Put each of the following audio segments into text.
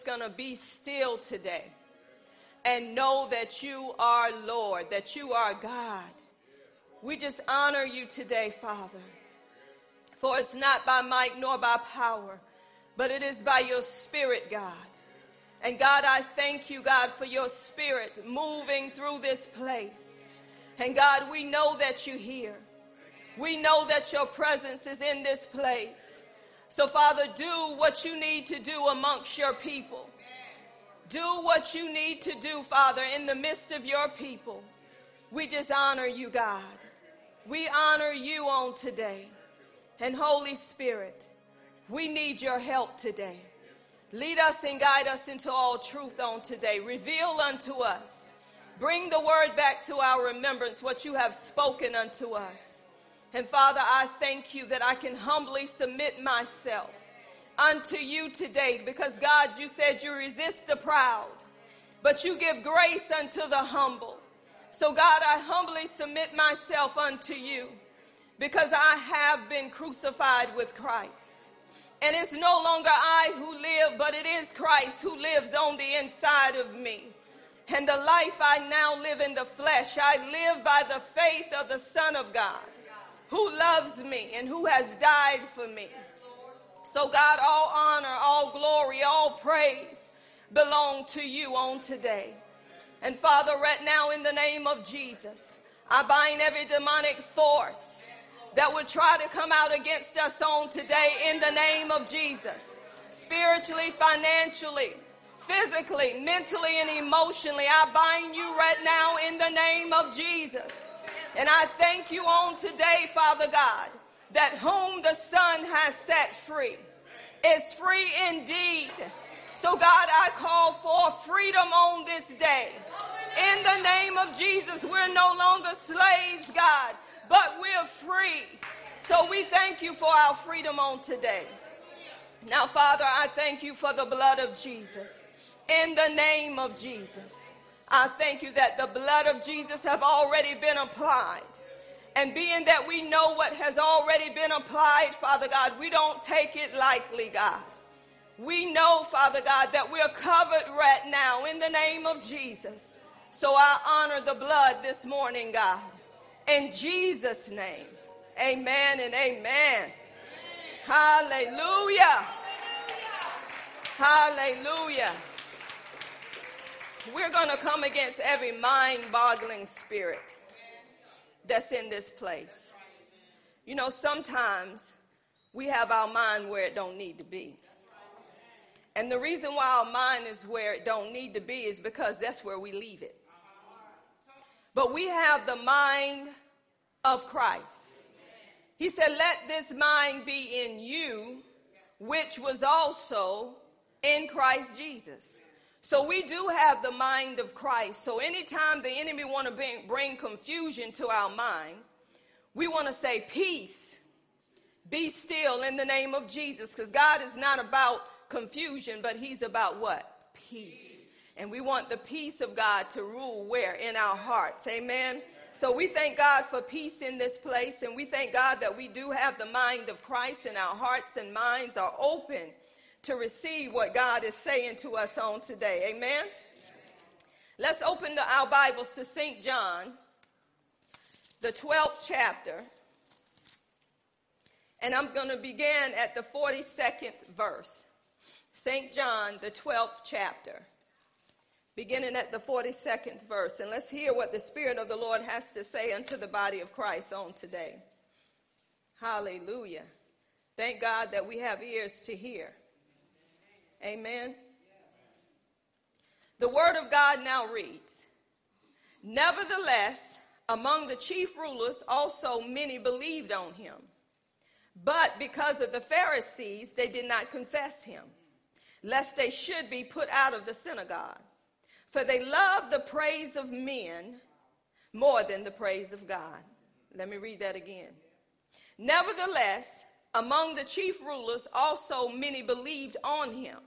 just going to be still today and know that you are Lord, that you are God. We just honor you today, Father. For it's not by might nor by power, but it is by your Spirit, God. And God, I thank you, God, for your Spirit moving through this place. And God, we know that you're here. We know that your presence is in this place. So, Father, do what you need to do amongst your people. Do what you need to do, Father, in the midst of your people. We just honor you, God. We honor you on today. And Holy Spirit, we need your help today. Lead us and guide us into all truth on today. Reveal unto us. Bring the word back to our remembrance, what you have spoken unto us. And Father, I thank you that I can humbly submit myself unto you today because God, you said you resist the proud, but you give grace unto the humble. So God, I humbly submit myself unto you because I have been crucified with Christ. And it's no longer I who live, but it is Christ who lives on the inside of me. And the life I now live in the flesh, I live by the faith of the Son of God who loves me and who has died for me. So, God, all honor, all glory, all praise belong to you on today. And Father, right now, in the name of Jesus, I bind every demonic force that would try to come out against us on today in the name of Jesus. Spiritually, financially, physically, mentally, and emotionally, I bind you right now in the name of Jesus. And I thank you on today, Father God, that whom the Son has set free is free indeed. So, God, I call for freedom on this day. In the name of Jesus, we're no longer slaves, God, but we're free. So, we thank you for our freedom on today. Now, Father, I thank you for the blood of Jesus. In the name of Jesus. I thank you that the blood of Jesus have already been applied. And being that we know what has already been applied, Father God, we don't take it lightly, God. We know, Father God, that we're covered right now in the name of Jesus. So I honor the blood this morning, God. In Jesus' name, amen and amen. Hallelujah. Hallelujah. We're going to come against every mind boggling spirit that's in this place. You know, sometimes we have our mind where it don't need to be. And the reason why our mind is where it don't need to be is because that's where we leave it. But we have the mind of Christ. He said, let this mind be in you, which was also in Christ Jesus. So we do have the mind of Christ. So anytime the enemy want to bring, bring confusion to our mind, we want to say peace. Be still in the name of Jesus because God is not about confusion, but he's about what? Peace. And we want the peace of God to rule where? In our hearts. Amen. So we thank God for peace in this place and we thank God that we do have the mind of Christ and our hearts and minds are open to receive what God is saying to us on today. Amen? Let's open the, our Bibles to St. John, the 12th chapter. And I'm going to begin at the 42nd verse. St. John, the 12th chapter, beginning at the 42nd verse. And let's hear what the Spirit of the Lord has to say unto the body of Christ on today. Hallelujah. Thank God that we have ears to hear. Amen. The word of God now reads Nevertheless, among the chief rulers also many believed on him. But because of the Pharisees, they did not confess him, lest they should be put out of the synagogue. For they loved the praise of men more than the praise of God. Let me read that again. Nevertheless, among the chief rulers also many believed on him.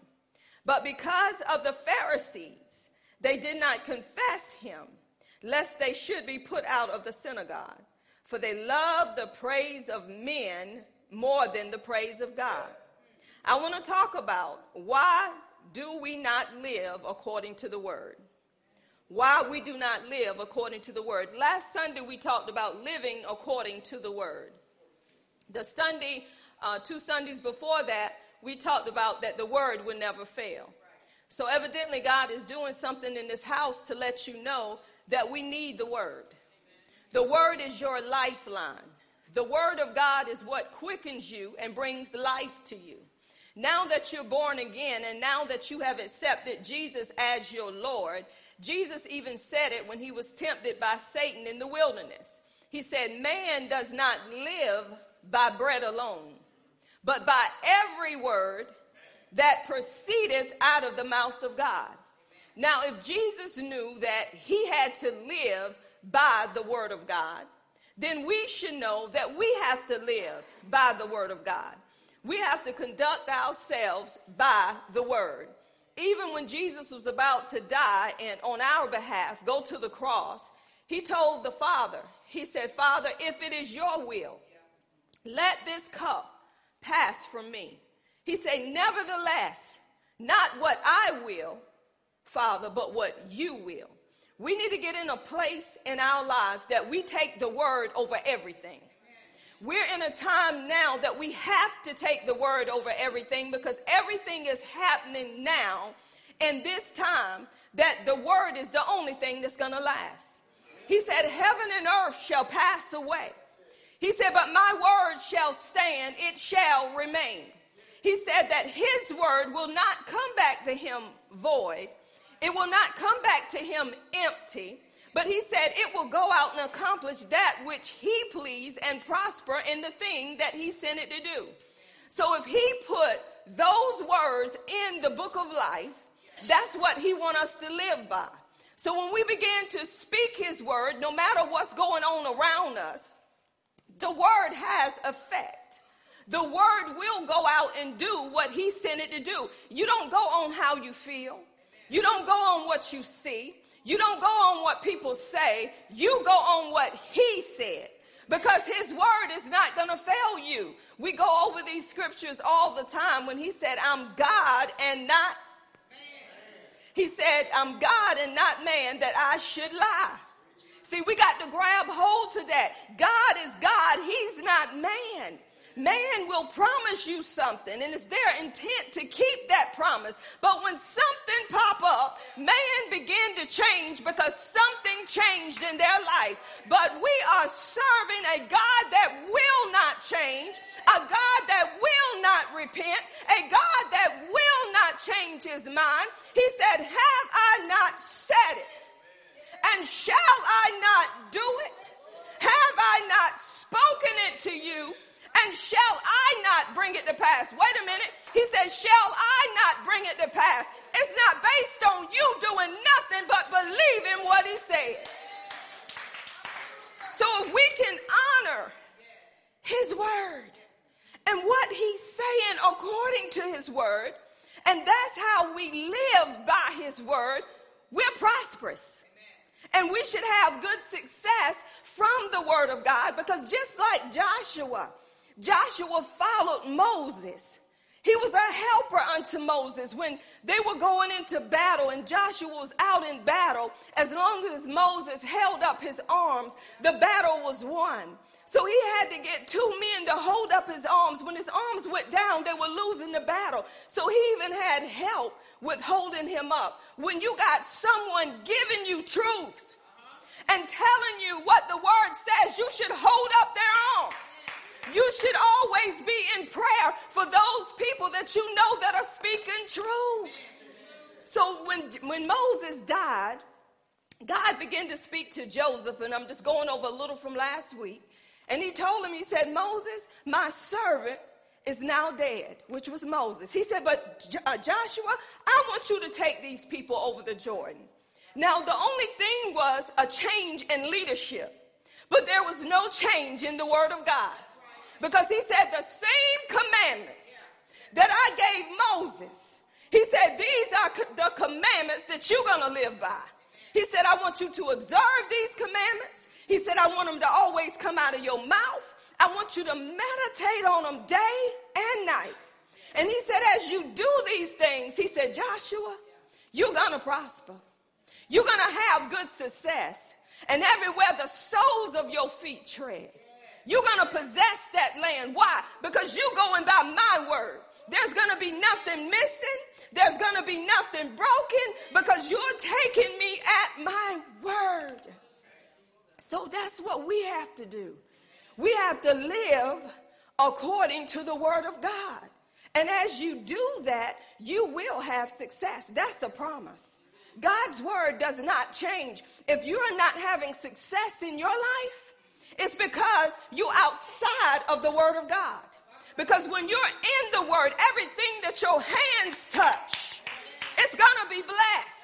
But because of the Pharisees, they did not confess him, lest they should be put out of the synagogue. For they loved the praise of men more than the praise of God. I want to talk about why do we not live according to the word? Why we do not live according to the word. Last Sunday we talked about living according to the word. The Sunday, uh, two Sundays before that, we talked about that the word would never fail. So evidently God is doing something in this house to let you know that we need the word. The word is your lifeline. The word of God is what quickens you and brings life to you. Now that you're born again and now that you have accepted Jesus as your Lord, Jesus even said it when he was tempted by Satan in the wilderness. He said, Man does not live by bread alone, but by every word that proceedeth out of the mouth of God. Now, if Jesus knew that he had to live by the word of God, then we should know that we have to live by the word of God. We have to conduct ourselves by the word. Even when Jesus was about to die and on our behalf go to the cross, he told the Father, he said, Father, if it is your will, let this cup pass from me. He said, Nevertheless, not what I will, Father, but what you will. We need to get in a place in our lives that we take the word over everything. We're in a time now that we have to take the word over everything because everything is happening now in this time that the word is the only thing that's going to last. He said, Heaven and earth shall pass away. He said, But my word shall stand, it shall remain. He said that his word will not come back to him void, it will not come back to him empty. But he said it will go out and accomplish that which he please and prosper in the thing that he sent it to do. So if he put those words in the book of life, that's what he wants us to live by. So when we begin to speak his word, no matter what's going on around us, the word has effect. The word will go out and do what he sent it to do. You don't go on how you feel. You don't go on what you see. You don't go on what people say. You go on what he said. Because his word is not going to fail you. We go over these scriptures all the time when he said, I'm God and not he said, I'm God and not man that I should lie. See, we got to grab hold to that. God is God. He's not man. Man will promise you something and it's their intent to keep that promise. But when something pop up, man begin to change because something changed in their life. But we are serving a God that will not change, a God that will not repent, a God that will not change his mind. He said, have I not said it? And shall I not do it? Have I not spoken it to you? And shall I not bring it to pass? Wait a minute. He says, Shall I not bring it to pass? It's not based on you doing nothing but believing what he said. So if we can honor his word and what he's saying according to his word, and that's how we live by his word, we're prosperous. And we should have good success from the word of God because just like Joshua, Joshua followed Moses. He was a helper unto Moses when they were going into battle and Joshua was out in battle. As long as Moses held up his arms, the battle was won. So he had to get two men to hold up his arms. When his arms went down, they were losing the battle. So he even had help with holding him up. When you got someone giving you truth and telling you what the word says, you should hold up their arms. You should always be in prayer for those people that you know that are speaking truth. So when, when Moses died, God began to speak to Joseph, and I'm just going over a little from last week. And he told him, he said, Moses, my servant is now dead, which was Moses. He said, but uh, Joshua, I want you to take these people over the Jordan. Now, the only thing was a change in leadership, but there was no change in the word of God. Because he said the same commandments that I gave Moses, he said, these are the commandments that you're going to live by. He said, I want you to observe these commandments. He said, I want them to always come out of your mouth. I want you to meditate on them day and night. And he said, as you do these things, he said, Joshua, you're going to prosper. You're going to have good success. And everywhere the soles of your feet tread, you're going to possess that land. Why? Because you're going by my word. There's going to be nothing missing. There's going to be nothing broken because you're taking me at my word. So that's what we have to do. We have to live according to the word of God. And as you do that, you will have success. That's a promise. God's word does not change. If you're not having success in your life, it's because you're outside of the word of God. Because when you're in the word, everything that your hands touch, it's going to be blessed.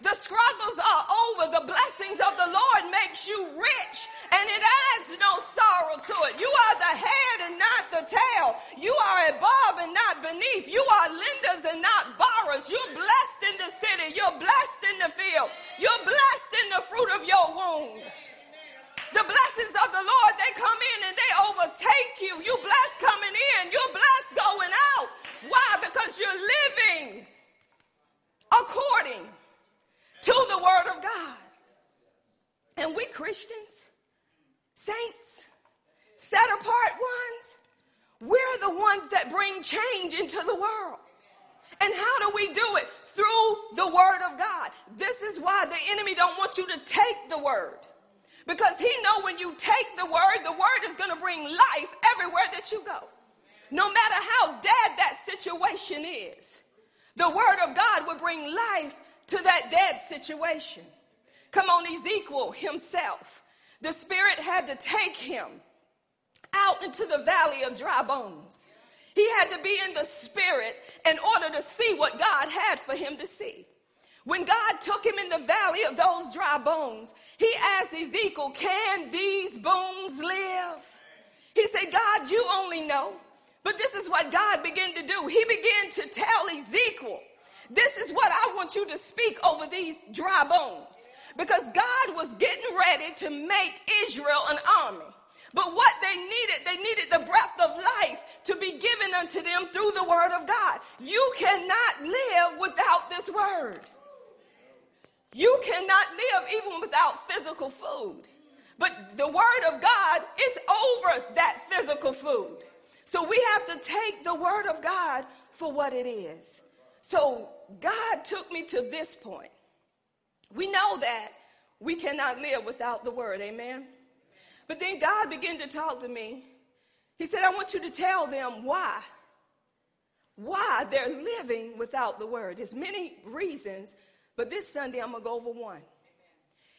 The struggles are over. The blessings of the Lord makes you rich and it adds no sorrow to it. You are the head and not the tail. You are above and not beneath. You are lenders and not borrowers. You're blessed in the city. You're blessed in the field. You're blessed in the fruit of your womb. The blessings of the Lord, they come in and they overtake you. You're blessed coming in. You're blessed going out. Why? Because you're living according to the Word of God. And we Christians, saints, set apart ones, we're the ones that bring change into the world. And how do we do it? Through the Word of God. This is why the enemy don't want you to take the Word. Because he know when you take the Word, the Word is going to bring life everywhere that you go. No matter how dead that situation is, the Word of God will bring life to that dead situation. Come on, Ezekiel himself. The Spirit had to take him out into the valley of dry bones. He had to be in the Spirit in order to see what God had for him to see. When God took him in the valley of those dry bones, he asked Ezekiel, Can these bones live? He said, God, you only know. But this is what God began to do. He began to tell Ezekiel this is what I want you to speak over these dry bones. Because God was getting ready to make Israel an army. But what they needed, they needed the breath of life to be given unto them through the word of God. You cannot live without this word. You cannot live even without physical food. But the word of God is over that physical food. So we have to take the word of God for what it is. So God took me to this point. We know that we cannot live without the word, amen? But then God began to talk to me. He said, I want you to tell them why. Why they're living without the word. There's many reasons, but this Sunday I'm going to go over one.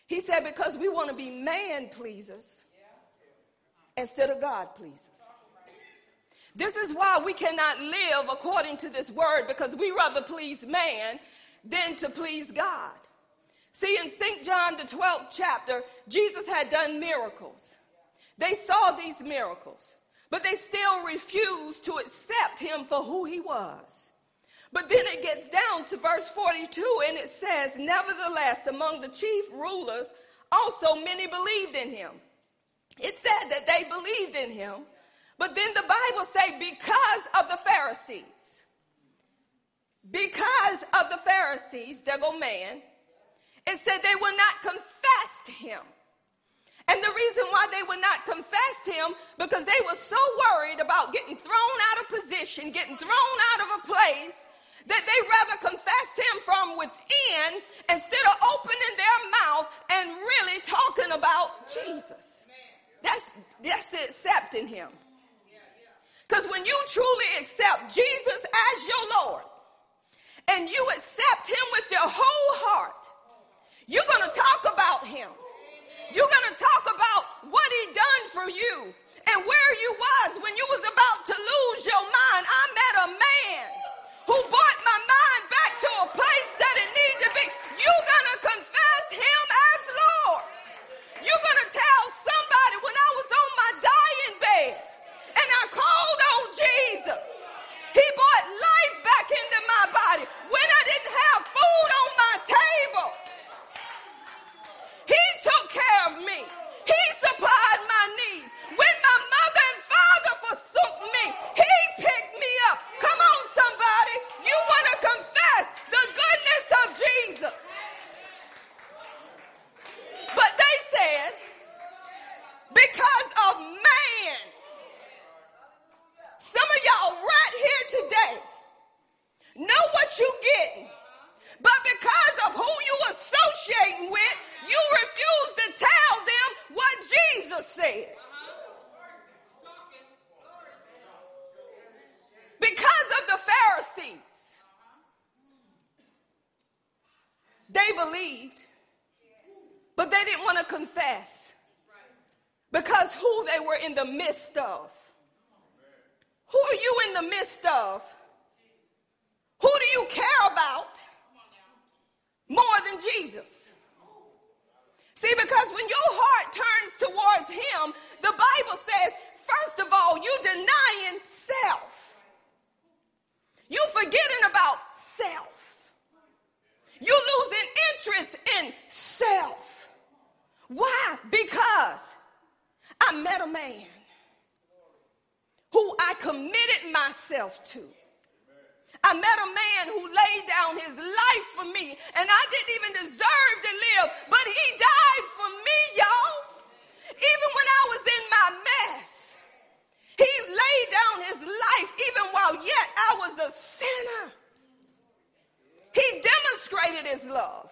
He said, because we want to be man pleasers instead of God pleasers. This is why we cannot live according to this word because we rather please man than to please God. See, in St. John, the 12th chapter, Jesus had done miracles. They saw these miracles, but they still refused to accept him for who he was. But then it gets down to verse 42 and it says, Nevertheless, among the chief rulers, also many believed in him. It said that they believed in him but then the Bible say because of the Pharisees, because of the Pharisees, there go man, it said they will not confess to him. And the reason why they would not confess him, because they were so worried about getting thrown out of position, getting thrown out of a place, that they rather confessed him from within instead of opening their mouth and really talking about Jesus. That's, that's accepting him. Because when you truly accept Jesus as your Lord and you accept him with your whole heart, you're going to talk about him. You're going to talk about what he done for you and where you was when you was about to lose your mind. I met a man who brought my mind back to a place that it needed to be. You're going to myself to. I met a man who laid down his life for me, and I didn't even deserve to live, but he died for me, y'all. Even when I was in my mess, he laid down his life even while yet I was a sinner. He demonstrated his love.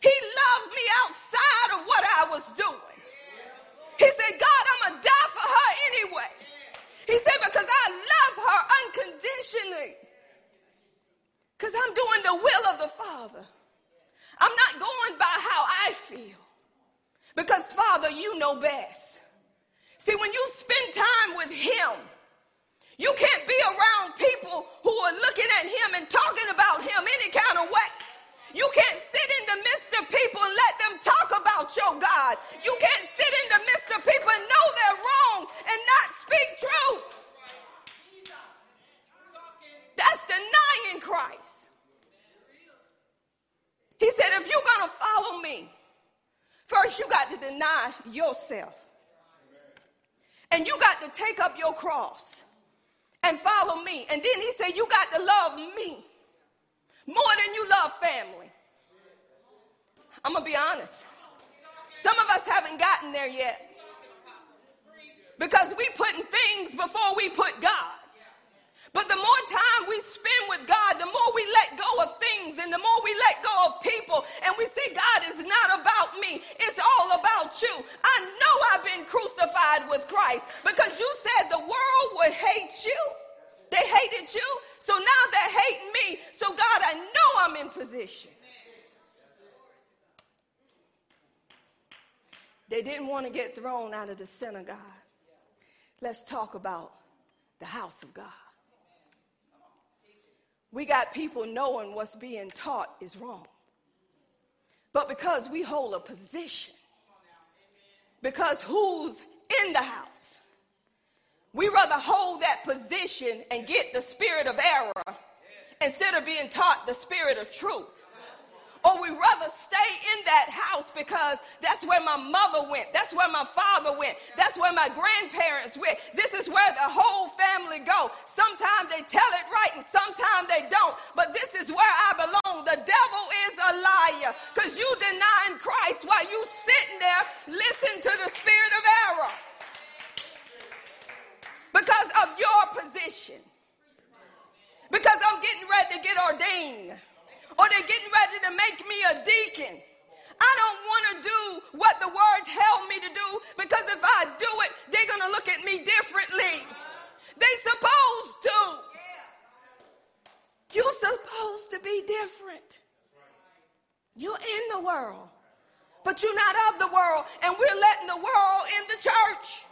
He loved me outside of what I was doing. He said, God, I'm going to die for her anyway. He said, because I love her unconditionally. Because I'm doing the will of the Father. I'm not going by how I feel. Because, Father, you know best. See, when you spend time with Him, you can't be around people who are looking at Him and talking about Him any kind of way. You can't sit in the midst of people and let them talk about your God. You can't sit in the midst of people and know they're wrong and not speak truth. That's denying Christ. He said, if you're going to follow me, first you got to deny yourself. And you got to take up your cross and follow me. And then he said, you got to love me more than you love family. I'm going to be honest. Some of us haven't gotten there yet because we putting things before we put God. But the more time we spend with God, the more we let go of things and the more we let go of people and we say, God is not about me. It's all about you. I know I've been crucified with Christ because you said the world would hate you. They hated you. So now they're hating me. So God, I know I'm in position. They didn't want to get thrown out of the synagogue. Let's talk about the house of God. We got people knowing what's being taught is wrong. But because we hold a position, because who's in the house, we rather hold that position and get the spirit of error instead of being taught the spirit of truth or we rather stay in that house because that's where my mother went. That's where my father went. That's where my grandparents went. This is where the whole family go. Sometimes they tell it right and sometimes they don't. But this is where I belong. The devil is a liar because you denying Christ while you sitting there listening to the spirit of error because of your position. Because I'm getting ready to get ordained or they're getting ready to make me a deacon. I don't want to do what the word tell me to do because if I do it, they're going to look at me differently. They supposed to. You're supposed to be different. You're in the world, but you're not of the world, and we're letting the world in the church.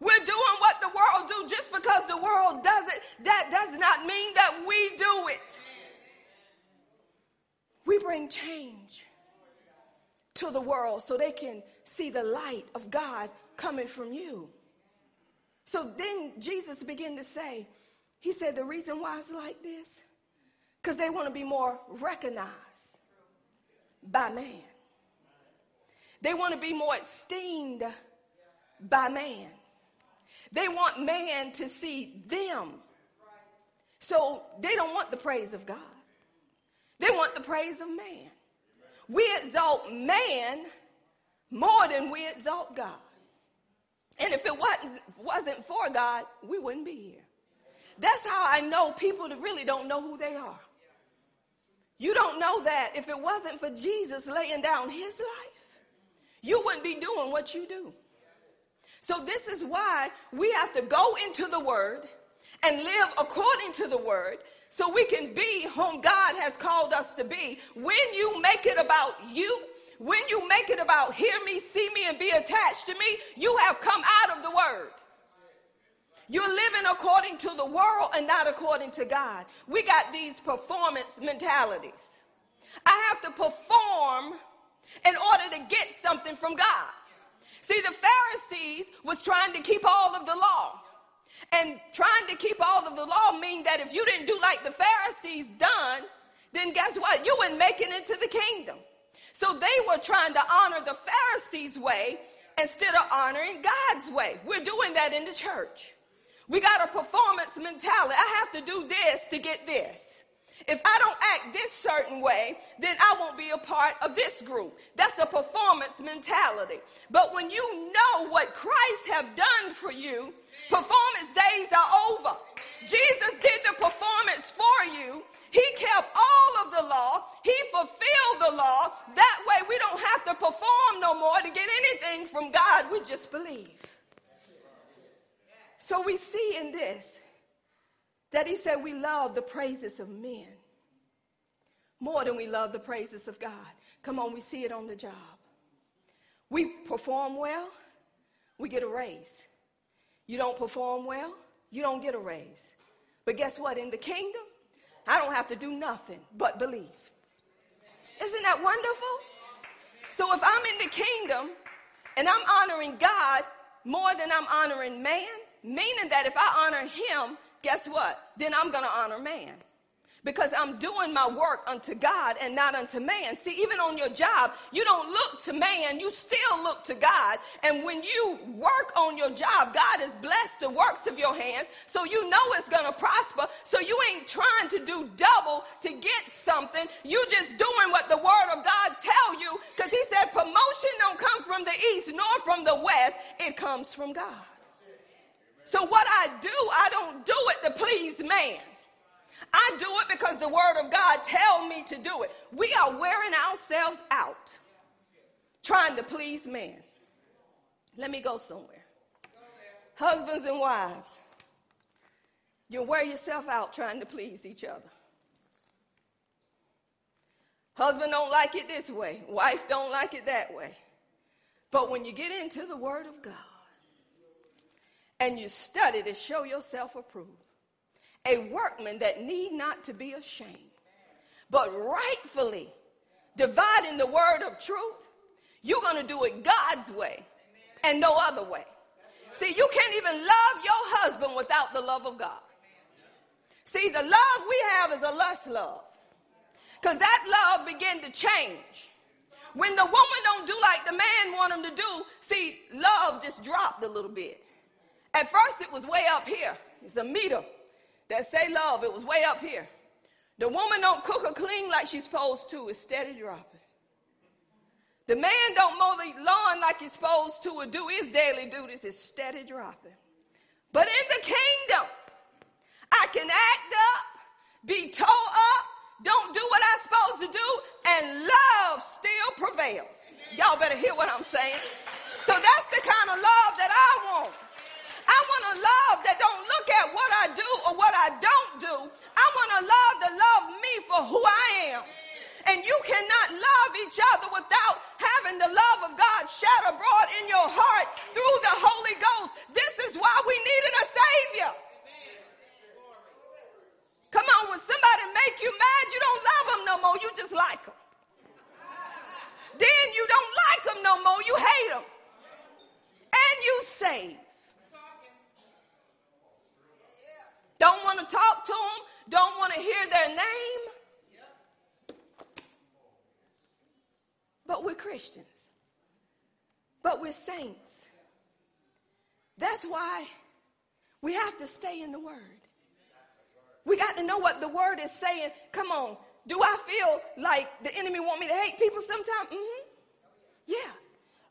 We're doing what the world do just because the world does it. That does not mean that we do it. We bring change to the world so they can see the light of God coming from you. So then Jesus began to say, He said, the reason why it's like this, because they want to be more recognized by man. They want to be more esteemed by man. They want man to see them. So they don't want the praise of God. They want the praise of man. We exalt man more than we exalt God. And if it wasn't, wasn't for God, we wouldn't be here. That's how I know people that really don't know who they are. You don't know that if it wasn't for Jesus laying down his life, you wouldn't be doing what you do. So this is why we have to go into the word and live according to the word so we can be whom God has called us to be. When you make it about you, when you make it about hear me, see me, and be attached to me, you have come out of the word. You're living according to the world and not according to God. We got these performance mentalities. I have to perform in order to get something from God. See, the Pharisees was trying to keep all of the law. And trying to keep all of the law mean that if you didn't do like the Pharisees done, then guess what? You wouldn't make it into the kingdom. So they were trying to honor the Pharisees' way instead of honoring God's way. We're doing that in the church. We got a performance mentality. I have to do this to get this. If I don't act this certain way, then I won't be a part of this group. That's a performance mentality. But when you know what Christ have done for you, performance days are over. Jesus did the performance for you. He kept all of the law. He fulfilled the law. That way we don't have to perform no more to get anything from God. We just believe. So we see in this that he said we love the praises of men more than we love the praises of God. Come on, we see it on the job. We perform well, we get a raise. You don't perform well, you don't get a raise. But guess what? In the kingdom, I don't have to do nothing but believe. Isn't that wonderful? So if I'm in the kingdom and I'm honoring God more than I'm honoring man, Meaning that if I honor him, guess what? Then I'm going to honor man. Because I'm doing my work unto God and not unto man. See, even on your job, you don't look to man, you still look to God. And when you work on your job, God has blessed the works of your hands, so you know it's going to prosper. So you ain't trying to do double to get something. You just doing what the word of God tell you because he said promotion don't come from the east nor from the west. It comes from God. So what I do, I don't do it to please man. I do it because the word of God tell me to do it. We are wearing ourselves out trying to please man. Let me go somewhere. Husbands and wives, you wear yourself out trying to please each other. Husband don't like it this way. Wife don't like it that way. But when you get into the word of God, and you study to show yourself approved. A workman that need not to be ashamed, but rightfully dividing the word of truth, you're going to do it God's way and no other way. See, you can't even love your husband without the love of God. See, the love we have is a lust love. Because that love began to change. When the woman don't do like the man want him to do, see, love just dropped a little bit. At first, it was way up here. It's a meter that say love. It was way up here. The woman don't cook or clean like she's supposed to. It's steady dropping. The man don't mow the lawn like he's supposed to or do his daily duties. It's steady dropping. But in the kingdom, I can act up, be tore up, don't do what I'm supposed to do, and love still prevails. Y'all better hear what I'm saying. So that's the kind of love that I want. I want a love that don't look at what I do or what I don't do. I want a love that love me for who I am. And you cannot love each other without having the love of God shed abroad in your heart through the Holy Ghost. This is why we needed a Savior. Come on, when somebody make you mad, you don't love them no more. You just like them. Then you don't like them no more. You hate them. And you save. don't want to talk to them, don't want to hear their name. But we're Christians. But we're saints. That's why we have to stay in the Word. We got to know what the Word is saying. Come on. Do I feel like the enemy want me to hate people sometimes? Mm-hmm. Yeah.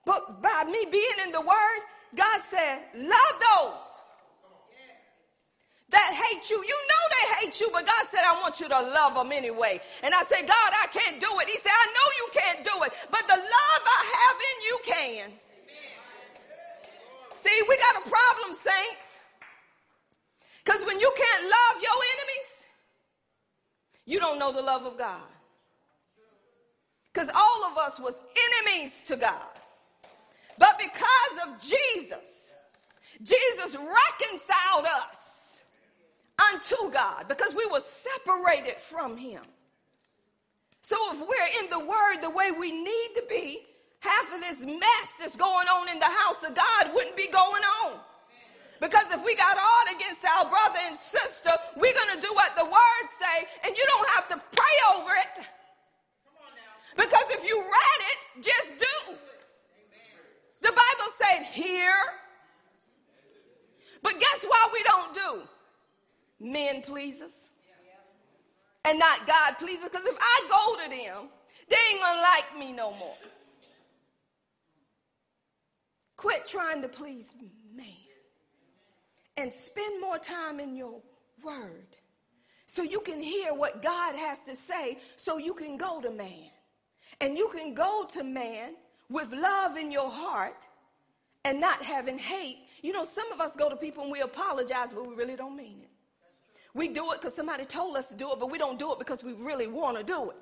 But by me being in the Word, God said, love those that hate you. You know they hate you, but God said, I want you to love them anyway. And I said, God, I can't do it. He said, I know you can't do it, but the love I have in you can. See, we got a problem, saints. Because when you can't love your enemies, you don't know the love of God. Because all of us was enemies to God. But because of Jesus, Jesus reconciled us unto God because we were separated from him. So if we're in the word the way we need to be, half of this mess that's going on in the house of God wouldn't be going on. Because if we got aught against our brother and sister, we're going to do what the word say, and you don't have to pray over it. Because if you read it, just do. The Bible said hear. But guess why we don't do? Men pleasers. And not God pleasers. Because if I go to them, they ain't gonna like me no more. Quit trying to please man. And spend more time in your word. So you can hear what God has to say, so you can go to man. And you can go to man with love in your heart and not having hate. You know, some of us go to people and we apologize, but we really don't mean it. We do it because somebody told us to do it, but we don't do it because we really want to do it.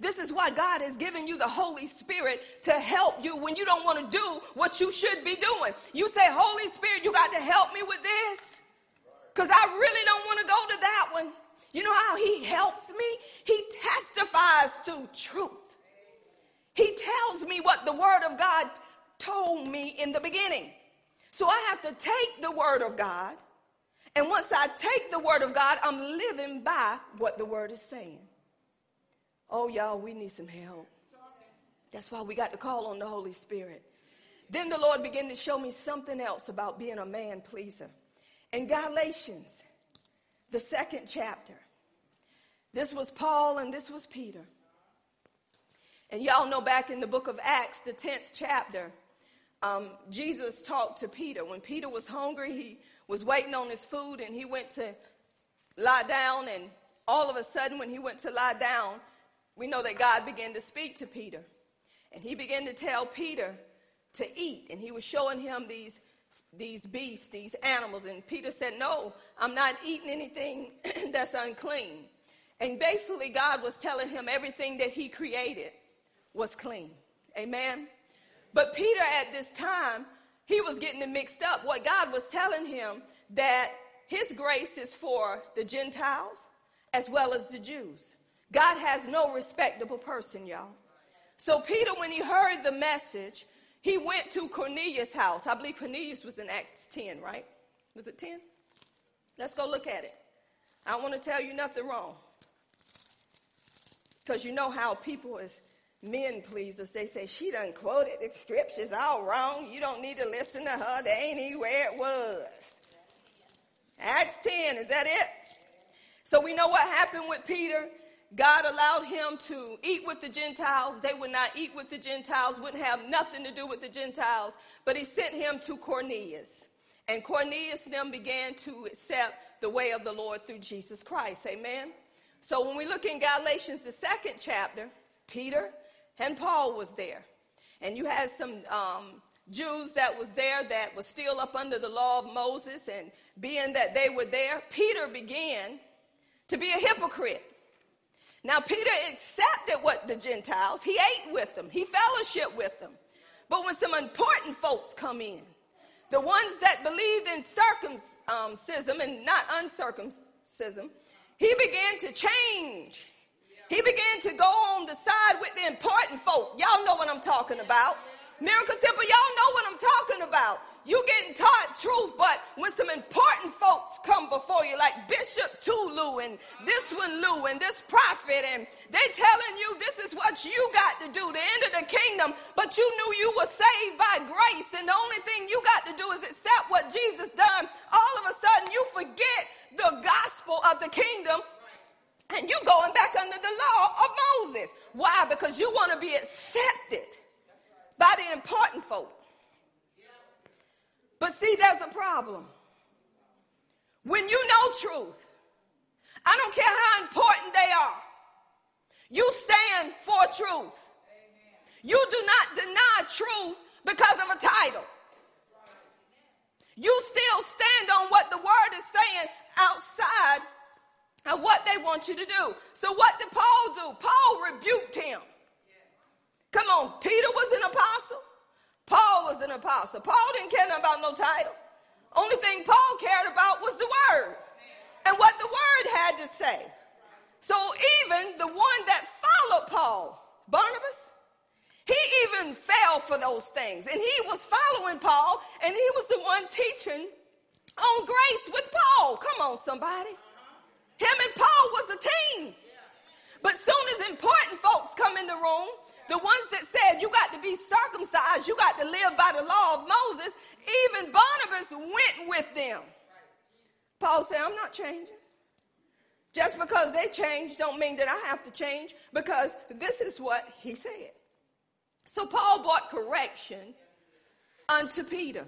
This is why God has given you the Holy Spirit to help you when you don't want to do what you should be doing. You say, Holy Spirit, you got to help me with this because I really don't want to go to that one. You know how He helps me? He testifies to truth. He tells me what the Word of God told me in the beginning. So I have to take the Word of God. And once I take the Word of God, I'm living by what the Word is saying. Oh, y'all, we need some help. That's why we got to call on the Holy Spirit. Then the Lord began to show me something else about being a man pleaser. In Galatians, the second chapter, this was Paul and this was Peter. And y'all know back in the book of Acts, the 10th chapter, um, Jesus talked to Peter. When Peter was hungry, he was waiting on his food and he went to lie down. And all of a sudden, when he went to lie down, we know that God began to speak to Peter. And he began to tell Peter to eat. And he was showing him these, these beasts, these animals. And Peter said, No, I'm not eating anything that's unclean. And basically, God was telling him everything that he created was clean. Amen. But Peter at this time, he was getting it mixed up. What God was telling him that his grace is for the Gentiles as well as the Jews. God has no respectable person, y'all. So Peter, when he heard the message, he went to Cornelius' house. I believe Cornelius was in Acts 10, right? Was it 10? Let's go look at it. I don't want to tell you nothing wrong. Because you know how people is men pleasers. They say, she done quoted the scriptures all wrong. You don't need to listen to her. They ain't even where it was. Acts 10, is that it? So we know what happened with Peter. God allowed him to eat with the Gentiles. They would not eat with the Gentiles, wouldn't have nothing to do with the Gentiles. But he sent him to Cornelius. And Cornelius then began to accept the way of the Lord through Jesus Christ. Amen. So when we look in Galatians, the second chapter, Peter and Paul was there. And you had some um, Jews that was there that was still up under the law of Moses. And being that they were there, Peter began to be a hypocrite. Now, Peter accepted what the Gentiles, he ate with them, he fellowship with them. But when some important folks come in, the ones that believed in circumcision and not uncircumcision, he began to change he began to go on the side with the important folk. Y'all know what I'm talking about. Miracle Temple, y'all know what I'm talking about. You getting taught truth, but when some important folks come before you, like Bishop Tulu and this one Lou and this prophet, and they telling you this is what you got to do, end of the kingdom, but you knew you were saved by grace, and the only thing you got to do is accept what Jesus done. All of a sudden, you forget the gospel of the kingdom and you going back under the law of Moses. Why? Because you want to be accepted by the important folk. But see, there's a problem. When you know truth, I don't care how important they are, you stand for truth. You do not deny truth because of a title. You still stand on what the word is saying outside and what they want you to do. So what did Paul do? Paul rebuked him. Come on, Peter was an apostle. Paul was an apostle. Paul didn't care about no title. Only thing Paul cared about was the word and what the word had to say. So even the one that followed Paul, Barnabas, he even fell for those things. And he was following Paul, and he was the one teaching on grace with Paul. Come on, somebody. Him and Paul was a team. But soon as important folks come in the room, the ones that said you got to be circumcised, you got to live by the law of Moses, even Barnabas went with them. Paul said, I'm not changing. Just because they changed don't mean that I have to change because this is what he said. So Paul brought correction unto Peter.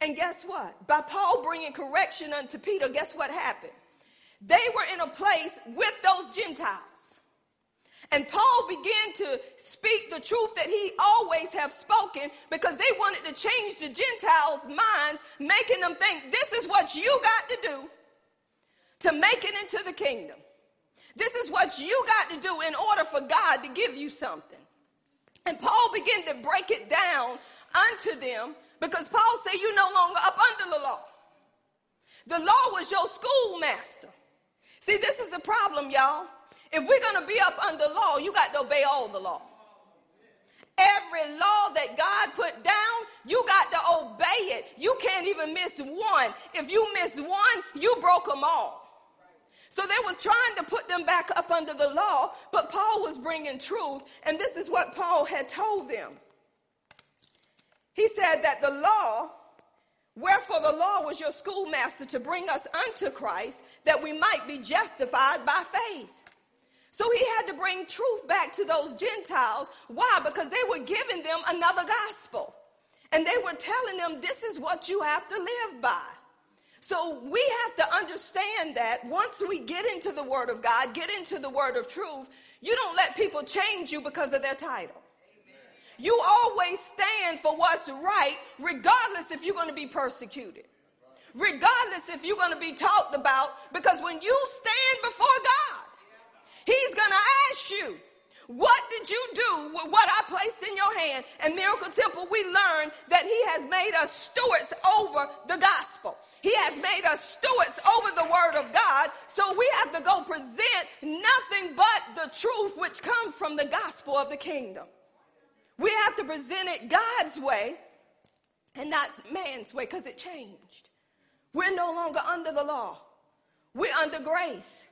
And guess what? By Paul bringing correction unto Peter, guess what happened? They were in a place with those Gentiles. And Paul began to speak the truth that he always have spoken because they wanted to change the Gentiles' minds, making them think this is what you got to do to make it into the kingdom. This is what you got to do in order for God to give you something. And Paul began to break it down unto them because Paul said, You're no longer up under the law. The law was your schoolmaster. See, this is the problem, y'all. If we're going to be up under law, you got to obey all the law. Every law that God put down, you got to obey it. You can't even miss one. If you miss one, you broke them all. So they were trying to put them back up under the law, but Paul was bringing truth, and this is what Paul had told them. He said that the law, wherefore the law was your schoolmaster to bring us unto Christ, that we might be justified by faith. So he had to bring truth back to those Gentiles. Why? Because they were giving them another gospel. And they were telling them, this is what you have to live by. So we have to understand that once we get into the Word of God, get into the Word of truth, you don't let people change you because of their title. You always stand for what's right, regardless if you're going to be persecuted, regardless if you're going to be talked about, because when you stand before God, He's going to ask you, what did you do with what I placed in your hand? And Miracle Temple, we learn that He has made us stewards over the gospel. He has made us stewards over the word of God. So we have to go present nothing but the truth which comes from the gospel of the kingdom. We have to present it God's way and not man's way because it changed. We're no longer under the law. We're under grace.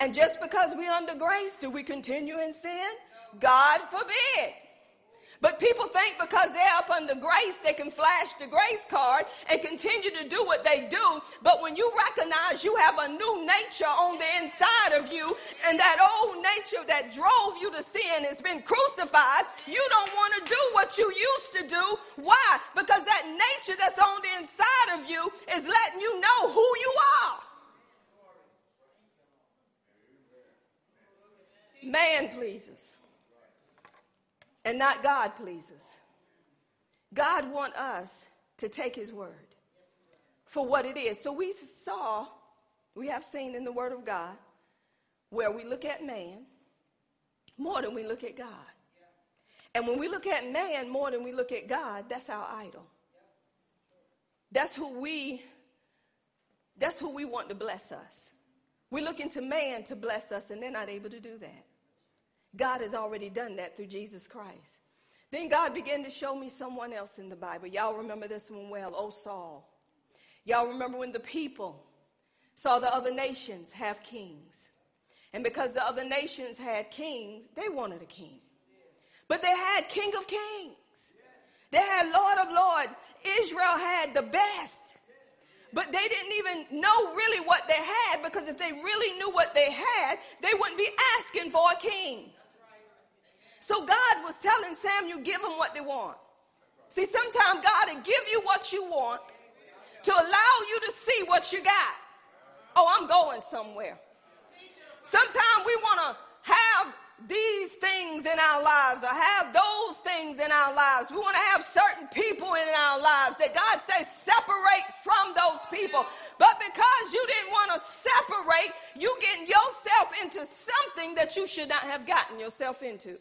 And just because we're under grace, do we continue in sin? God forbid. But people think because they're up under grace, they can flash the grace card and continue to do what they do. But when you recognize you have a new nature on the inside of you, and that old nature that drove you to sin has been crucified, you don't want to do what you used to do. Why? Because that nature that's on the inside of you is letting you know who you are. Man pleases and not God pleases. God want us to take his word for what it is. So we saw, we have seen in the word of God where we look at man more than we look at God. And when we look at man more than we look at God, that's our idol. That's who we that's who we want to bless us. We're looking to man to bless us and they're not able to do that. God has already done that through Jesus Christ. Then God began to show me someone else in the Bible. Y'all remember this one well, oh Saul. Y'all remember when the people saw the other nations have kings. And because the other nations had kings, they wanted a king. But they had King of Kings. They had Lord of Lords. Israel had the best. But they didn't even know really what they had because if they really knew what they had, they wouldn't be asking for a king. So God was telling Samuel, give them what they want. See, sometimes God will give you what you want to allow you to see what you got. Oh, I'm going somewhere. Sometimes we want to have these things in our lives or have those things in our lives. We want to have certain people in our lives that God says separate from those people. But because you didn't want to separate, you getting yourself into something that you should not have gotten yourself into.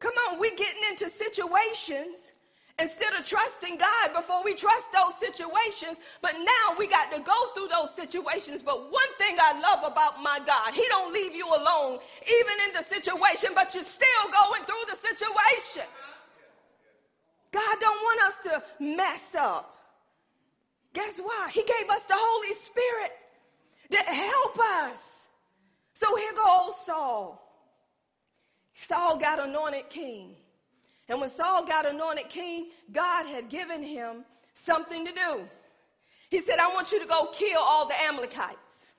Come on, we're getting into situations instead of trusting God before we trust those situations. But now we got to go through those situations. But one thing I love about my God, He don't leave you alone, even in the situation, but you're still going through the situation. God don't want us to mess up. Guess what? He gave us the Holy Spirit to help us. So here goes Saul. Saul got anointed king. And when Saul got anointed king, God had given him something to do. He said, I want you to go kill all the Amalekites.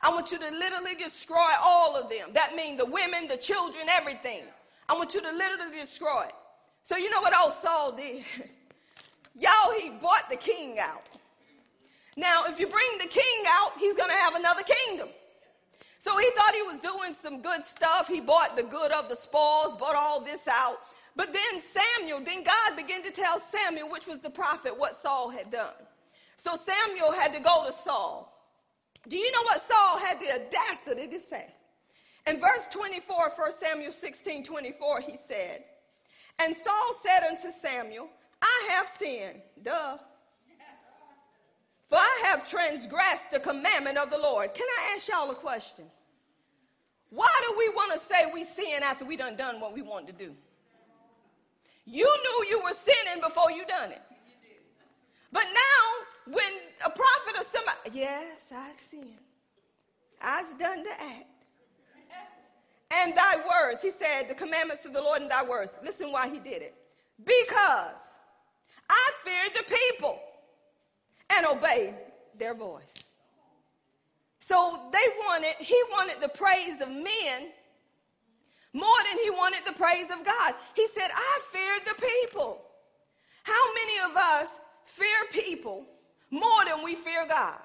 I want you to literally destroy all of them. That means the women, the children, everything. I want you to literally destroy it. So you know what old Saul did? Y'all, he bought the king out. Now, if you bring the king out, he's going to have another kingdom. So he thought he was doing some good stuff. He bought the good of the spoils, bought all this out. But then Samuel, then God began to tell Samuel, which was the prophet, what Saul had done. So Samuel had to go to Saul. Do you know what Saul had the audacity to say? In verse 24, 1 Samuel 16 24, he said, And Saul said unto Samuel, I have sinned. Duh. For I have transgressed the commandment of the Lord. Can I ask y'all a question? Why do we want to say we sin after we done done what we want to do? You knew you were sinning before you done it. But now, when a prophet or somebody, yes, I sin. I've done the act. And thy words, he said, the commandments of the Lord and thy words. Listen why he did it. Because I feared the people and obeyed their voice. So they wanted, he wanted the praise of men more than he wanted the praise of God. He said, I feared the people. How many of us fear people more than we fear God?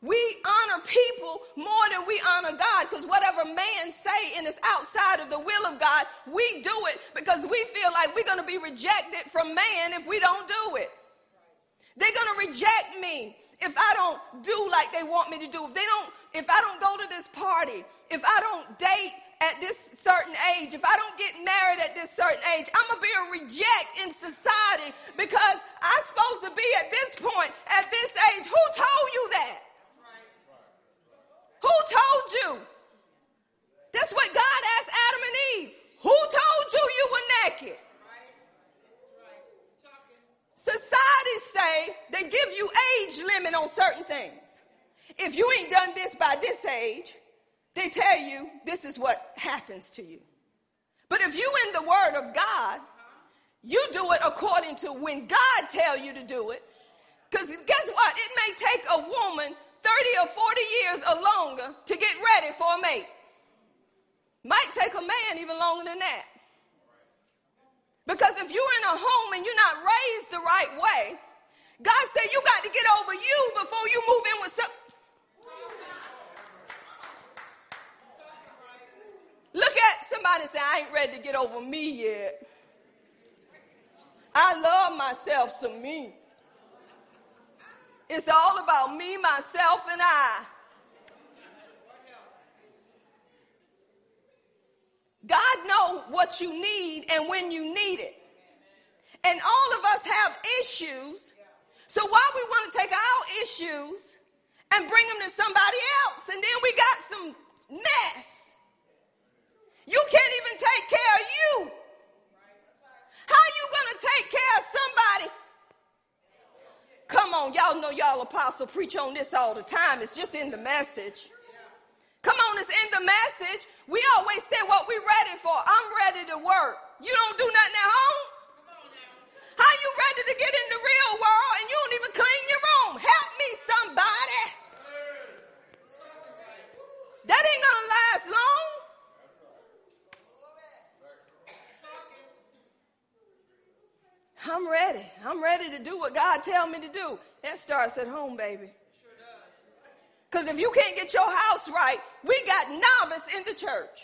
We honor people more than we honor God because whatever man say and is outside of the will of God, we do it because we feel like we're going to be rejected from man if we don't do it. They're going to reject me if I don't do like they want me to do. If they don't, if I don't go to this party, if I don't date at this certain age, if I don't get married at this certain age, I'm gonna be a reject in society because I'm supposed to be at this point, at this age. Who told you that? Who told you? That's what God asked Adam and Eve. Who told you you were naked? Society say they give you age limit on certain things. If you ain't done this by this age, they tell you this is what happens to you. But if you in the word of God, you do it according to when God tell you to do it. Because guess what? It may take a woman 30 or 40 years or longer to get ready for a mate. Might take a man even longer than that. Because if you're in a home and you're not raised the right way, God said you got to get over you before you move in with some. Look at somebody say, I ain't ready to get over me yet. I love myself some me. It's all about me, myself, and I. God knows what you need and when you need it. And all of us have issues. So why we want to take our issues and bring them to somebody else? And then we got some mess. You can't even take care of you. How you going to take care of somebody? Come on, y'all know y'all apostle preach on this all the time. It's just in the message. The message. We always say what we're ready for. I'm ready to work. You don't do nothing at home? How you ready to get in the real world and you don't even clean your room? Help me, somebody. That ain't gonna last long. I'm ready. I'm ready to do what God tell me to do. That starts at home, baby. Because if you can't get your house right, we got novice in the church.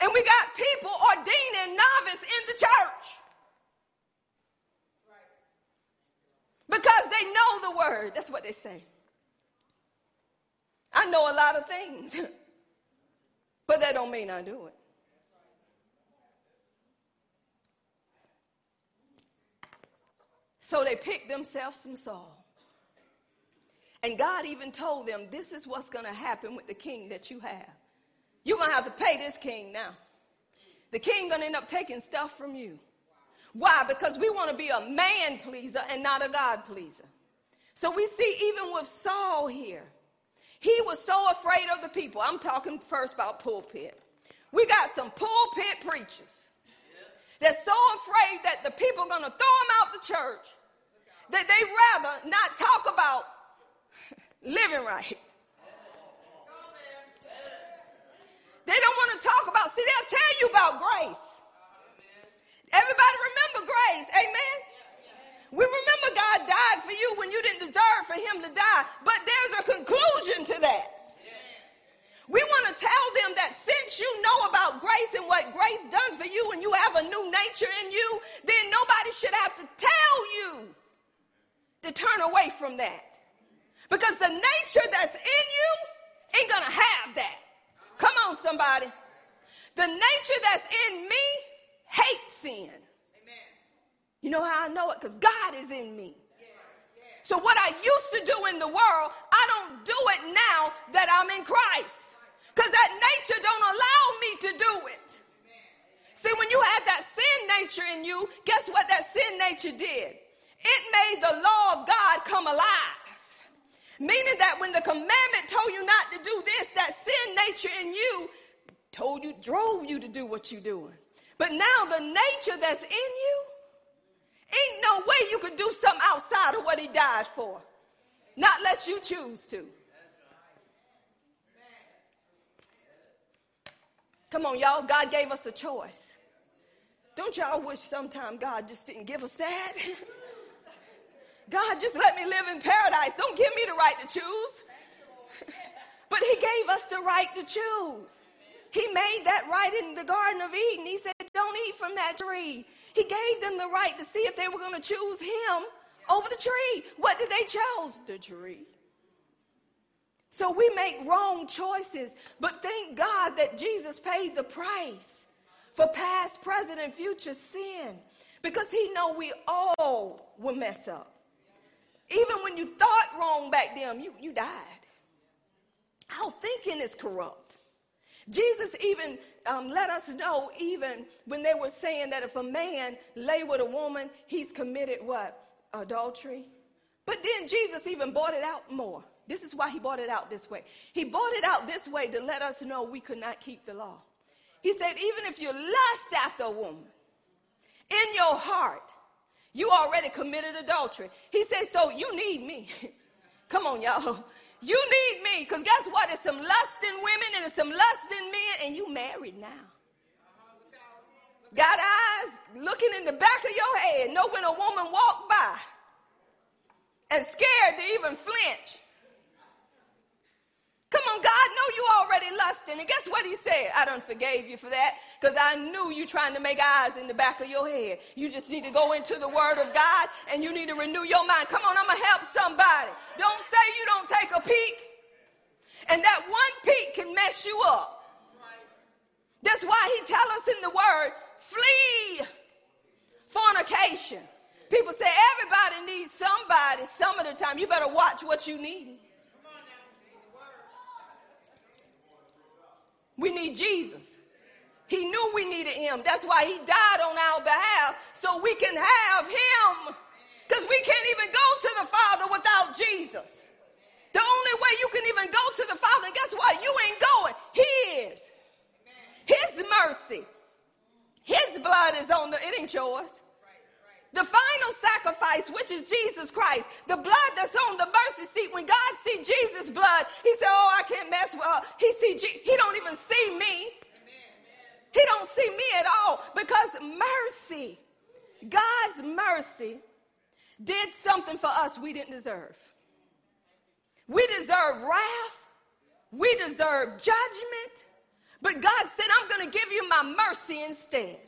And we got people ordaining novice in the church. Because they know the word. That's what they say. I know a lot of things, but that don't mean I do it. So they picked themselves some Saul. And God even told them, this is what's going to happen with the king that you have. You're going to have to pay this king now. The king going to end up taking stuff from you. Why? Because we want to be a man pleaser and not a God pleaser. So we see even with Saul here, he was so afraid of the people. I'm talking first about pulpit. We got some pulpit preachers that's so afraid that the people are going to throw them out the church that they rather not talk about living right. They don't want to talk about, see, they'll tell you about grace. Everybody remember grace. Amen. We remember God died for you when you didn't deserve for him to die, but there's a conclusion to that. We want to tell them that since you know about grace and what grace done for you and you have a new nature in you, then nobody should have to tell you to turn away from that. Because the nature that's in you ain't to have that. Come on, somebody. The nature that's in me hates sin. Amen. You know how I know it? Because God is in me. So what I used to do in the world, I don't do it now that I'm in Christ. Because that nature don't allow me to do it. See, when you have that sin nature in you, guess what that sin nature did? It made the law of God come alive. Meaning that when the commandment told you not to do this, that sin nature in you told you, drove you to do what you're doing. But now the nature that's in you, ain't no way you could do something outside of what he died for. Not unless you choose to. Come on, y'all. God gave us a choice. Don't y'all wish sometime God just didn't give us that? God, just let me live in paradise. Don't give me the right to choose. but He gave us the right to choose. He made that right in the Garden of Eden. He said, Don't eat from that tree. He gave them the right to see if they were going to choose Him over the tree. What did they choose? The tree. So we make wrong choices, but thank God that Jesus paid the price for past, present, and future sin because He know we all will mess up. Even when you thought wrong back then, you, you died. Our thinking is corrupt. Jesus even um, let us know, even when they were saying that if a man lay with a woman, he's committed what? Adultery. But then Jesus even brought it out more. This is why he brought it out this way. He brought it out this way to let us know we could not keep the law. He said, even if you lust after a woman in your heart, you already committed adultery. He said, So you need me. Come on, y'all. You need me. Because guess what? There's some lusting women and there's some lusting men, and you married now. Got eyes looking in the back of your head, know when a woman walked by and scared to even flinch. Come on, God know you already lusting. And guess what he said? I don't forgave you for that because I knew you trying to make eyes in the back of your head. You just need to go into the word of God and you need to renew your mind. Come on, I'm going to help somebody. Don't say you don't take a peek. And that one peek can mess you up. That's why he tell us in the word, flee fornication. People say everybody needs somebody some of the time. You better watch what you need. We need Jesus. He knew we needed him. That's why he died on our behalf so we can have him. Because we can't even go to the Father without Jesus. The only way you can even go to the Father, and guess what? You ain't going. He is. His mercy. His blood is on the, it ain't yours. The final sacrifice, which is Jesus Christ, the blood that's on the mercy seat. When God see Jesus' blood, He said, "Oh, I can't mess with her." He see, G- He don't even see me. He don't see me at all because mercy, God's mercy, did something for us we didn't deserve. We deserve wrath. We deserve judgment. But God said, "I'm going to give you my mercy instead."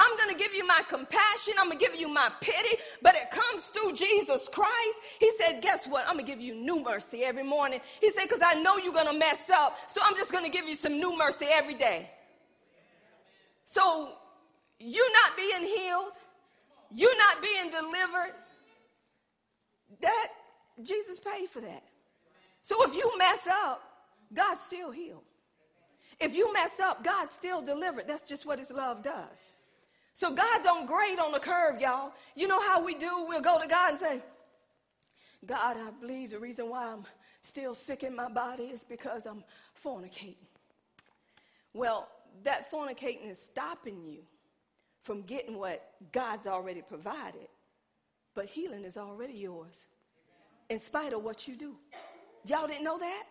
I'm going to give you my compassion. I'm going to give you my pity, but it comes through Jesus Christ. He said, guess what? I'm going to give you new mercy every morning. He said, because I know you're going to mess up. So I'm just going to give you some new mercy every day. So you not being healed, you not being delivered, that Jesus paid for that. So if you mess up, God still healed. If you mess up, God still delivered. That's just what his love does. So God don't grade on the curve, y'all. You know how we do? We'll go to God and say, God, I believe the reason why I'm still sick in my body is because I'm fornicating. Well, that fornicating is stopping you from getting what God's already provided, but healing is already yours in spite of what you do. Y'all didn't know that?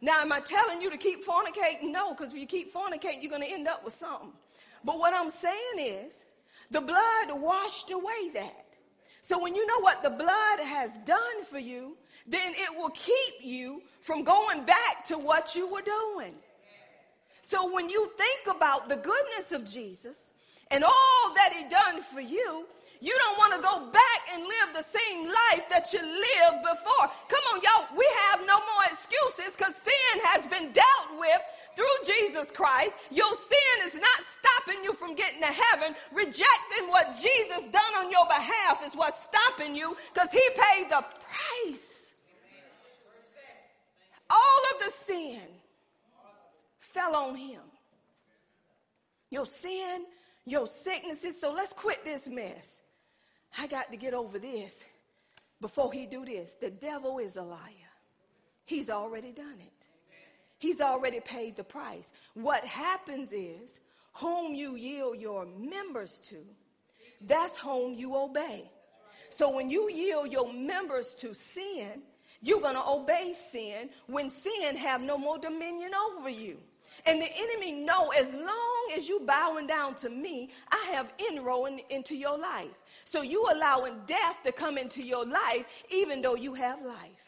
Now, am I telling you to keep fornicating? No, because if you keep fornicating, you're going to end up with something. But what I'm saying is, the blood washed away that. So when you know what the blood has done for you, then it will keep you from going back to what you were doing. So when you think about the goodness of Jesus and all that he done for you, you don't want to go back and live the same life that you lived before. Come on, y'all. We have no more excuses because sin has been dealt with through Jesus Christ. Your sin is not stopping you from getting to heaven. Rejecting what Jesus done on your behalf is what's stopping you because he paid the price. All of the sin fell on him. Your sin, your sicknesses. So let's quit this mess. I got to get over this before he do this. The devil is a liar. He's already done it. He's already paid the price. What happens is whom you yield your members to, that's whom you obey. So when you yield your members to sin, you're going to obey sin when sin have no more dominion over you. And the enemy know as long as you bowing down to me, I have inroad into your life. So you allowing death to come into your life even though you have life.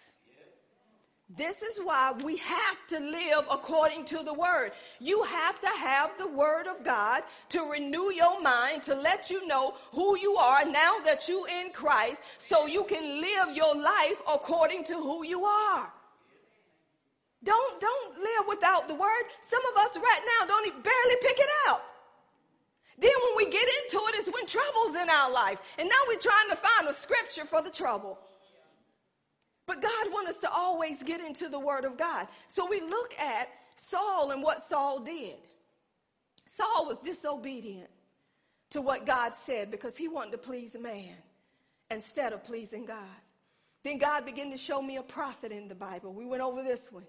This is why we have to live according to the word. You have to have the word of God to renew your mind, to let you know who you are now that you in Christ, so you can live your life according to who you are. Don't, don't live without the word. Some of us right now don't even barely pick it up. Then when we get into it, it's when trouble's in our life. And now we're trying to find a scripture for the trouble. But God wants us to always get into the word of God. So we look at Saul and what Saul did. Saul was disobedient to what God said because he wanted to please man instead of pleasing God. Then God began to show me a prophet in the Bible. We went over this one.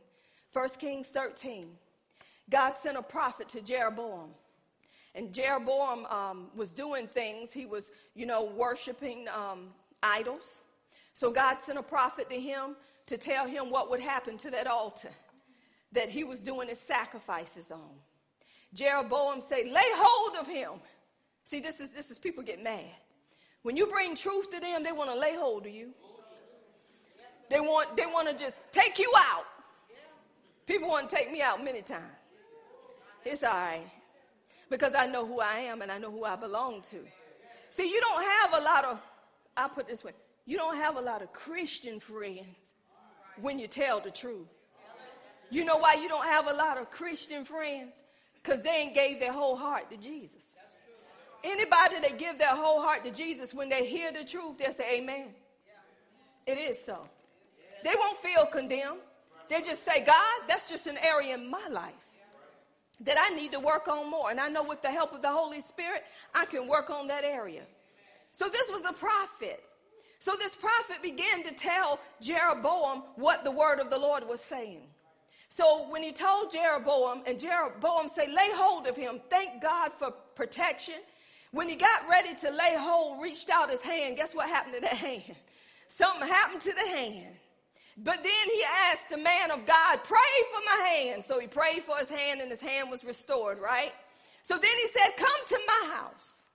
1 Kings 13. God sent a prophet to Jeroboam. And Jeroboam um, was doing things. He was, you know, worshiping um, idols. So God sent a prophet to him to tell him what would happen to that altar that he was doing his sacrifices on. Jeroboam said, lay hold of him. See, this is, this is people get mad. When you bring truth to them, they want to lay hold of you. They want, they want to just take you out. People want to take me out many times. It's all right. Because I know who I am and I know who I belong to. See, you don't have a lot of, I'll put this way, you don't have a lot of Christian friends when you tell the truth. You know why you don't have a lot of Christian friends? Because they ain't gave their whole heart to Jesus. Anybody that give their whole heart to Jesus, when they hear the truth, they say, Amen. It is so. They won't feel condemned. They just say, God, that's just an area in my life that I need to work on more. And I know with the help of the Holy Spirit, I can work on that area. So this was a prophet. So this prophet began to tell Jeroboam what the word of the Lord was saying. So when he told Jeroboam, and Jeroboam said, lay hold of him, thank God for protection. When he got ready to lay hold, reached out his hand, guess what happened to that hand? Something happened to the hand. But then he asked the man of God, pray for my hand. So he prayed for his hand and his hand was restored, right? So then he said, come to my house.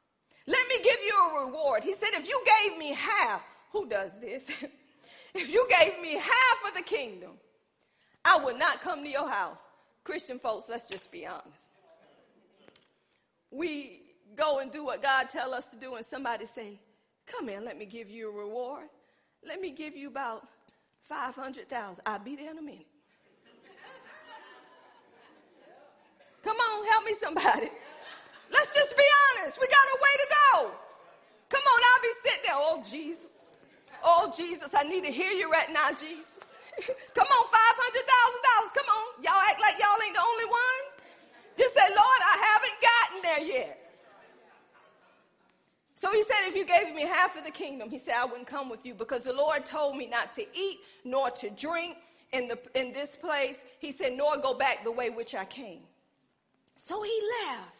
Let me give you a reward. He said, if you gave me half, who does this? if you gave me half of the kingdom, I would not come to your house. Christian folks, let's just be honest. We go and do what God tell us to do and somebody say, come here, let me give you a reward. Let me give you about 500,000. I'll be there in a minute. Come on, help me somebody. Let's just be honest. We got a way to go. Come on, I'll be sitting there. Oh, Jesus. Oh, Jesus, I need to hear you right now, Jesus. Come on, $500,000. Come on. Y'all act like y'all ain't the only one. Just say, Lord, I haven't gotten there yet. So he said, if you gave me half of the kingdom, he said, I wouldn't come with you because the Lord told me not to eat nor to drink in, the, in this place. He said, nor go back the way which I came. So he left.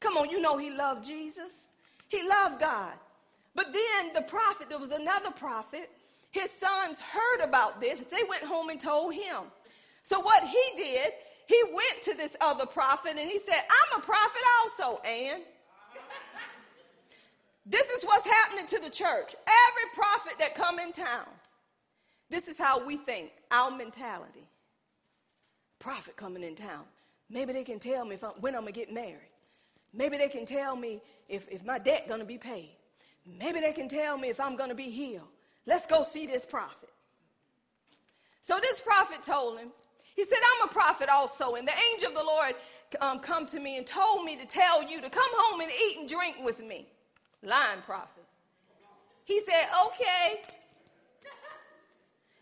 Come on, you know he loved Jesus. He loved God. But then the prophet, there was another prophet, his sons heard about this. They went home and told him. So what he did, he went to this other prophet and he said, I'm a prophet also, and this is what's happening to the church. Every prophet that come in town, this is how we think, our mentality. Prophet coming in town. Maybe they can tell me I'm, when I'm going to get married. Maybe they can tell me if, if my debt going to be paid. Maybe they can tell me if I'm going to be healed. Let's go see this prophet. So this prophet told him, he said, I'm a prophet also, and the angel of the Lord um, come to me and told me to tell you to come home and eat and drink with me. Lying prophet. He said, okay.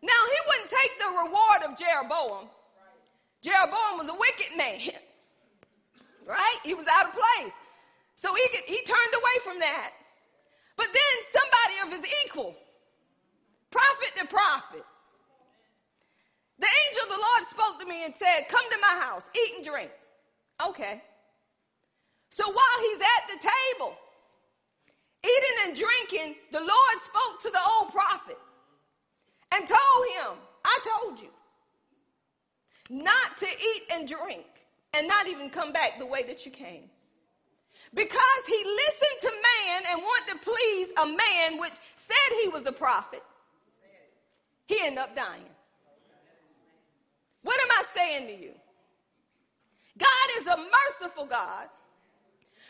Now he wouldn't take the reward of Jeroboam. Jeroboam was a wicked man. Right? He was out of place. So he, he turned away from that. But then somebody of his equal, prophet to prophet, the angel of the Lord spoke to me and said, Come to my house, eat and drink. Okay. So while he's at the table, eating and drinking, the Lord spoke to the old prophet and told him, I told you not to eat and drink and not even come back the way that you came. Because he listened to man and wanted to please a man which said he was a prophet, he ended up dying. What am I saying to you? God is a merciful God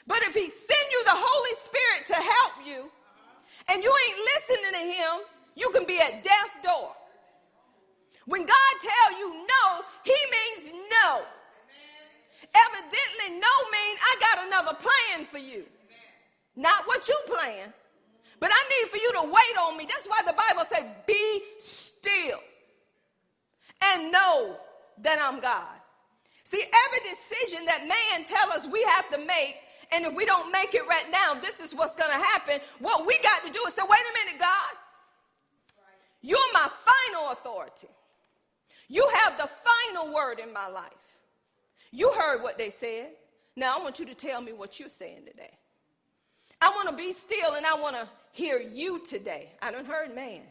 but if he send you the Holy Spirit to help you and you ain't listening to him, you can be at death's door. When God tell you no, he means no. Evidently, no means I got another plan for you. Not what you plan, but I need for you to wait on me. That's why the Bible says, be still and know that I'm God. See, every decision that man tell us we have to make and if we don't make it right now, this is what's going to happen. What we got to do is say, wait a minute, God. You're my final authority. You have the final word in my life. You heard what they said. Now I want you to tell me what you're saying today. I want to be still and I want to hear you today. I don't heard man.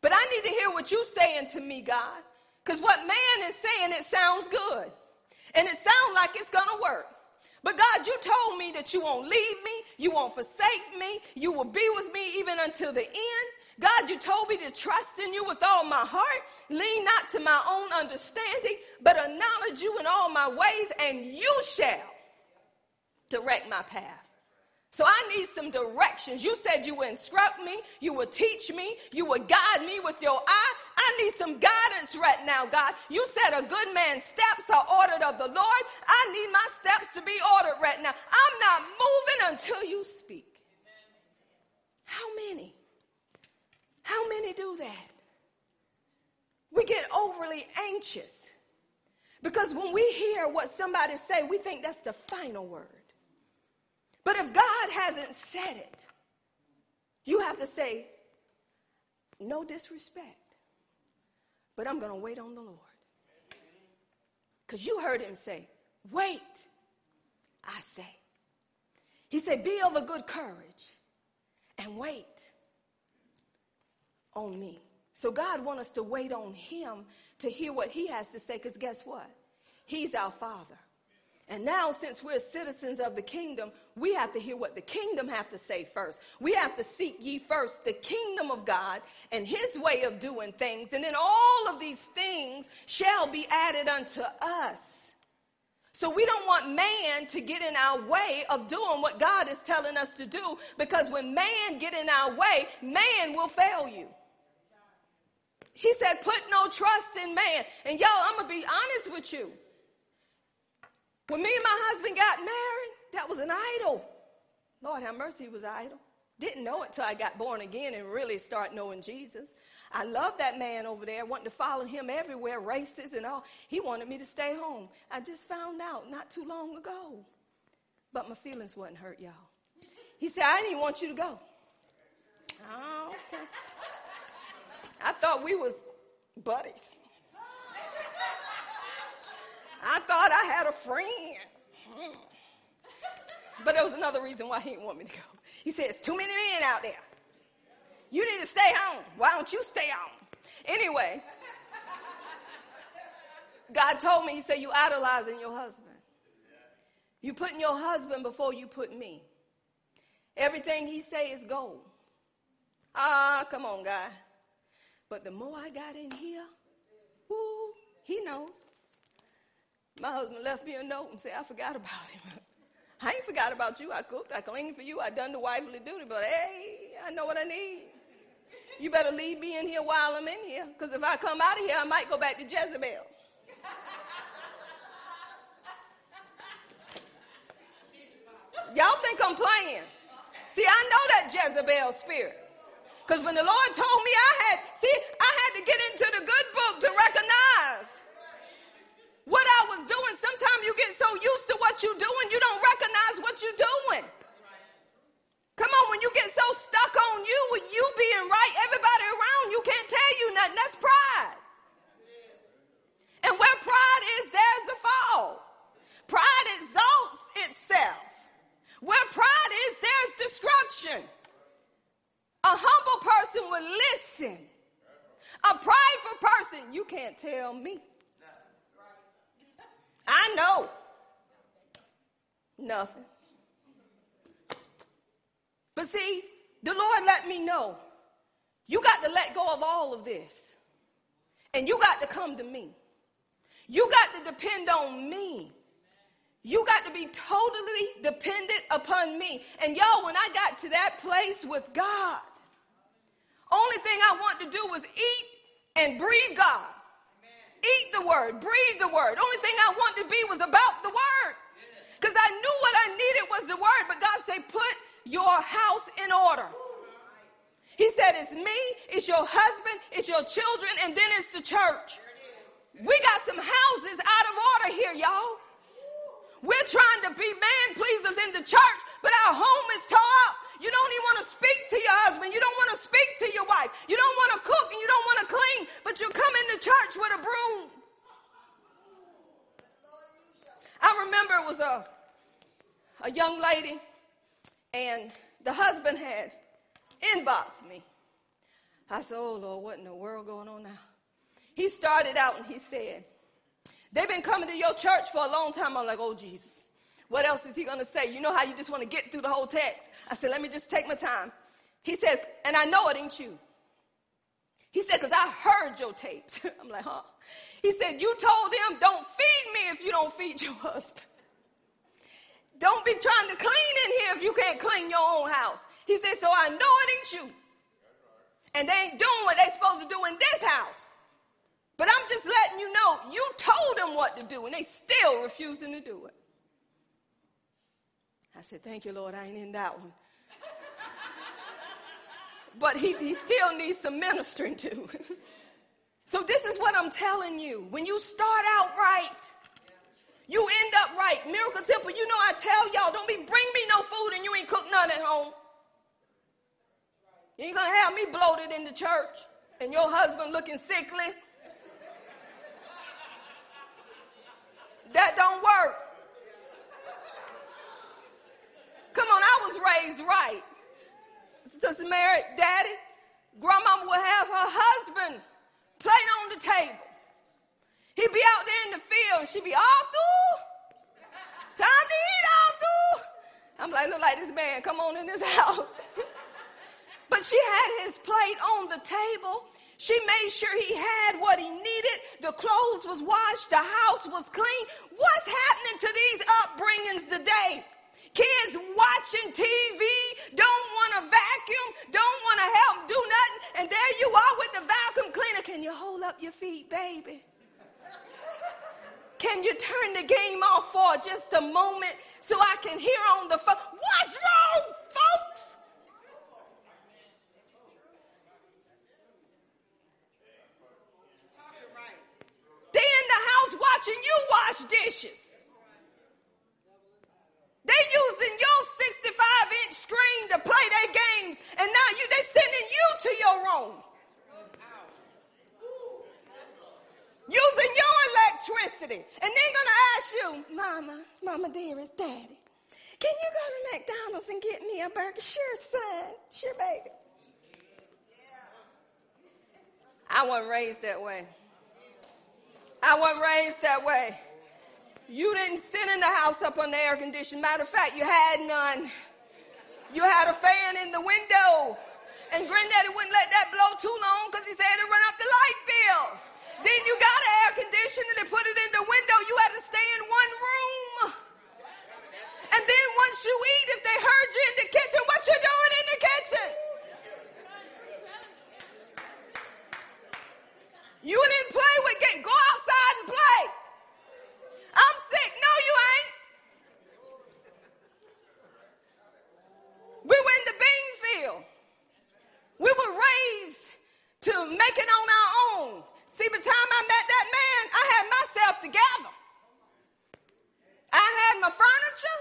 But I need to hear what you're saying to me, God. Because what man is saying, it sounds good. And it sounds like it's going to work. But God, you told me that you won't leave me, you won't forsake me, you will be with me even until the end. God, you told me to trust in you with all my heart, lean not to my own understanding, but acknowledge you in all my ways, and you shall direct my path. So I need some directions. You said you would instruct me, you would teach me, you would guide me with your eye. I need some guidance right now, God. You said a good man's steps are ordered of the Lord. I need my steps to be ordered right now. I'm not moving until you speak. How many? Many do that? We get overly anxious because when we hear what somebody say, we think that's the final word. But if God hasn't said it, you have to say, no disrespect, but I'm going to wait on the Lord. Because you heard him say, wait, I say. He said, be of a good courage and wait on me. So God wants us to wait on him to hear what he has to say because guess what? He's our father. And now, since we're citizens of the kingdom, we have to hear what the kingdom have to say first. We have to seek ye first the kingdom of God and his way of doing things. And then all of these things shall be added unto us. So we don't want man to get in our way of doing what God is telling us to do because when man get in our way, man will fail you. He said, put no trust in man. And y'all, I'm going to be honest with you. When me and my husband got married, that was an idol. Lord have mercy, was idol. Didn't know it till I got born again and really start knowing Jesus. I love that man over there, wanting to follow him everywhere, races and all. He wanted me to stay home. I just found out not too long ago. But my feelings wasn't hurt, y'all. He said, I didn't want you to go. Oh, okay. I thought we was buddies. I thought I had a friend. But there was another reason why he didn't want me to go. He said, It's too many men out there. You need to stay home. Why don't you stay home? Anyway, God told me, He said, You idolizing your husband. You putting your husband before you put me. Everything he say is gold. Ah, come on, guy. But the more I got in here, whoo, he knows. My husband left me a note and said, I forgot about him. I ain't forgot about you. I cooked, I cleaned for you, I done the wifely duty, but hey, I know what I need. You better leave me in here while I'm in here, because if I come out of here, I might go back to Jezebel. Y'all think I'm playing. See, I know that Jezebel spirit. Because when the Lord told me I had, see, I had to get into the good book to recognize what I was doing. Sometimes you get so used to what you're doing, you don't recognize what you're doing. Come on, when you get so stuck on you with you being right, everybody around you can't tell you nothing. That's pride. And where pride is, there's a fall. Pride exalts itself. Where pride is, there's destruction. A humble person will listen. A prideful person, you can't tell me. I know. Nothing. But see, the Lord let me know you got to let go of all of this. And you got to come to me. You got to depend on me. You got to be totally dependent upon me. And y'all, when I got to that place with God, only thing I want to do was eat and breathe God. Eat the word, breathe the word. Only thing I wanted to be was about the word. Because I knew what I needed was the word, but God said, put your house in order. He said, it's me, it's your husband, it's your children, and then it's the church. We got some houses out of order here, y'all. We're trying to be man pleasers in the church, but our home is tore up. You don't even want to speak to your husband. You don't want to speak to your wife. You don't want to cook and you don't want to clean, but you come into church with a broom. I remember it was a, a young lady, and the husband had inboxed me. I said, Oh Lord, what in the world going on now? He started out and he said, They've been coming to your church for a long time. I'm like, Oh Jesus. What else is he going to say? You know how you just want to get through the whole text. I said, let me just take my time. He said, and I know it ain't you. He said, because I heard your tapes. I'm like, huh? He said, you told him, don't feed me if you don't feed your husband. Don't be trying to clean in here if you can't clean your own house. He said, so I know it ain't you. And they ain't doing what they supposed to do in this house. But I'm just letting you know, you told them what to do, and they still refusing to do it. I said, Thank you, Lord, I ain't in that one. but he, he still needs some ministering to. so, this is what I'm telling you. When you start out right, you end up right. Miracle Temple, you know, I tell y'all, don't be bring me no food and you ain't cook none at home. You ain't gonna have me bloated in the church and your husband looking sickly. That don't work. Come on, I was raised right. Sister Mary, daddy, grandmama would have her husband plate on the table. He'd be out there in the field she'd be all through. Time to eat all through. I'm like, look like this man, come on in this house. but she had his plate on the table. She made sure he had what he needed. The clothes was washed. The house was clean. What's happening to these upbringings today? Kids watching TV, don't want to vacuum, don't want to help do nothing, and there you are with the vacuum cleaner. Can you hold up your feet, baby? Can you turn the game off for just a moment so I can hear on the phone? What's wrong, folks? They in the house watching you wash dishes. They using your 65 inch screen to play their games, and now you they sending you to your room. Using your electricity. And they're gonna ask you, Mama, Mama dearest, Daddy, can you go to McDonald's and get me a burger? Sure, son. Sure, baby. I wasn't raised that way. I wasn't raised that way. You didn't sit in the house up on the air conditioning. Matter of fact, you had none. You had a fan in the window. And granddaddy wouldn't let that blow too long because he said it'd run up the light bill. Then you got an air conditioner, they put it in the window. You had to stay in one room. And then once you eat, if they heard you in the kitchen, what you doing in the kitchen? You didn't play with get go outside and play. I'm sick. No, you ain't. We were in the bean field. We were raised to make it on our own. See, by the time I met that man, I had myself together. I had my furniture.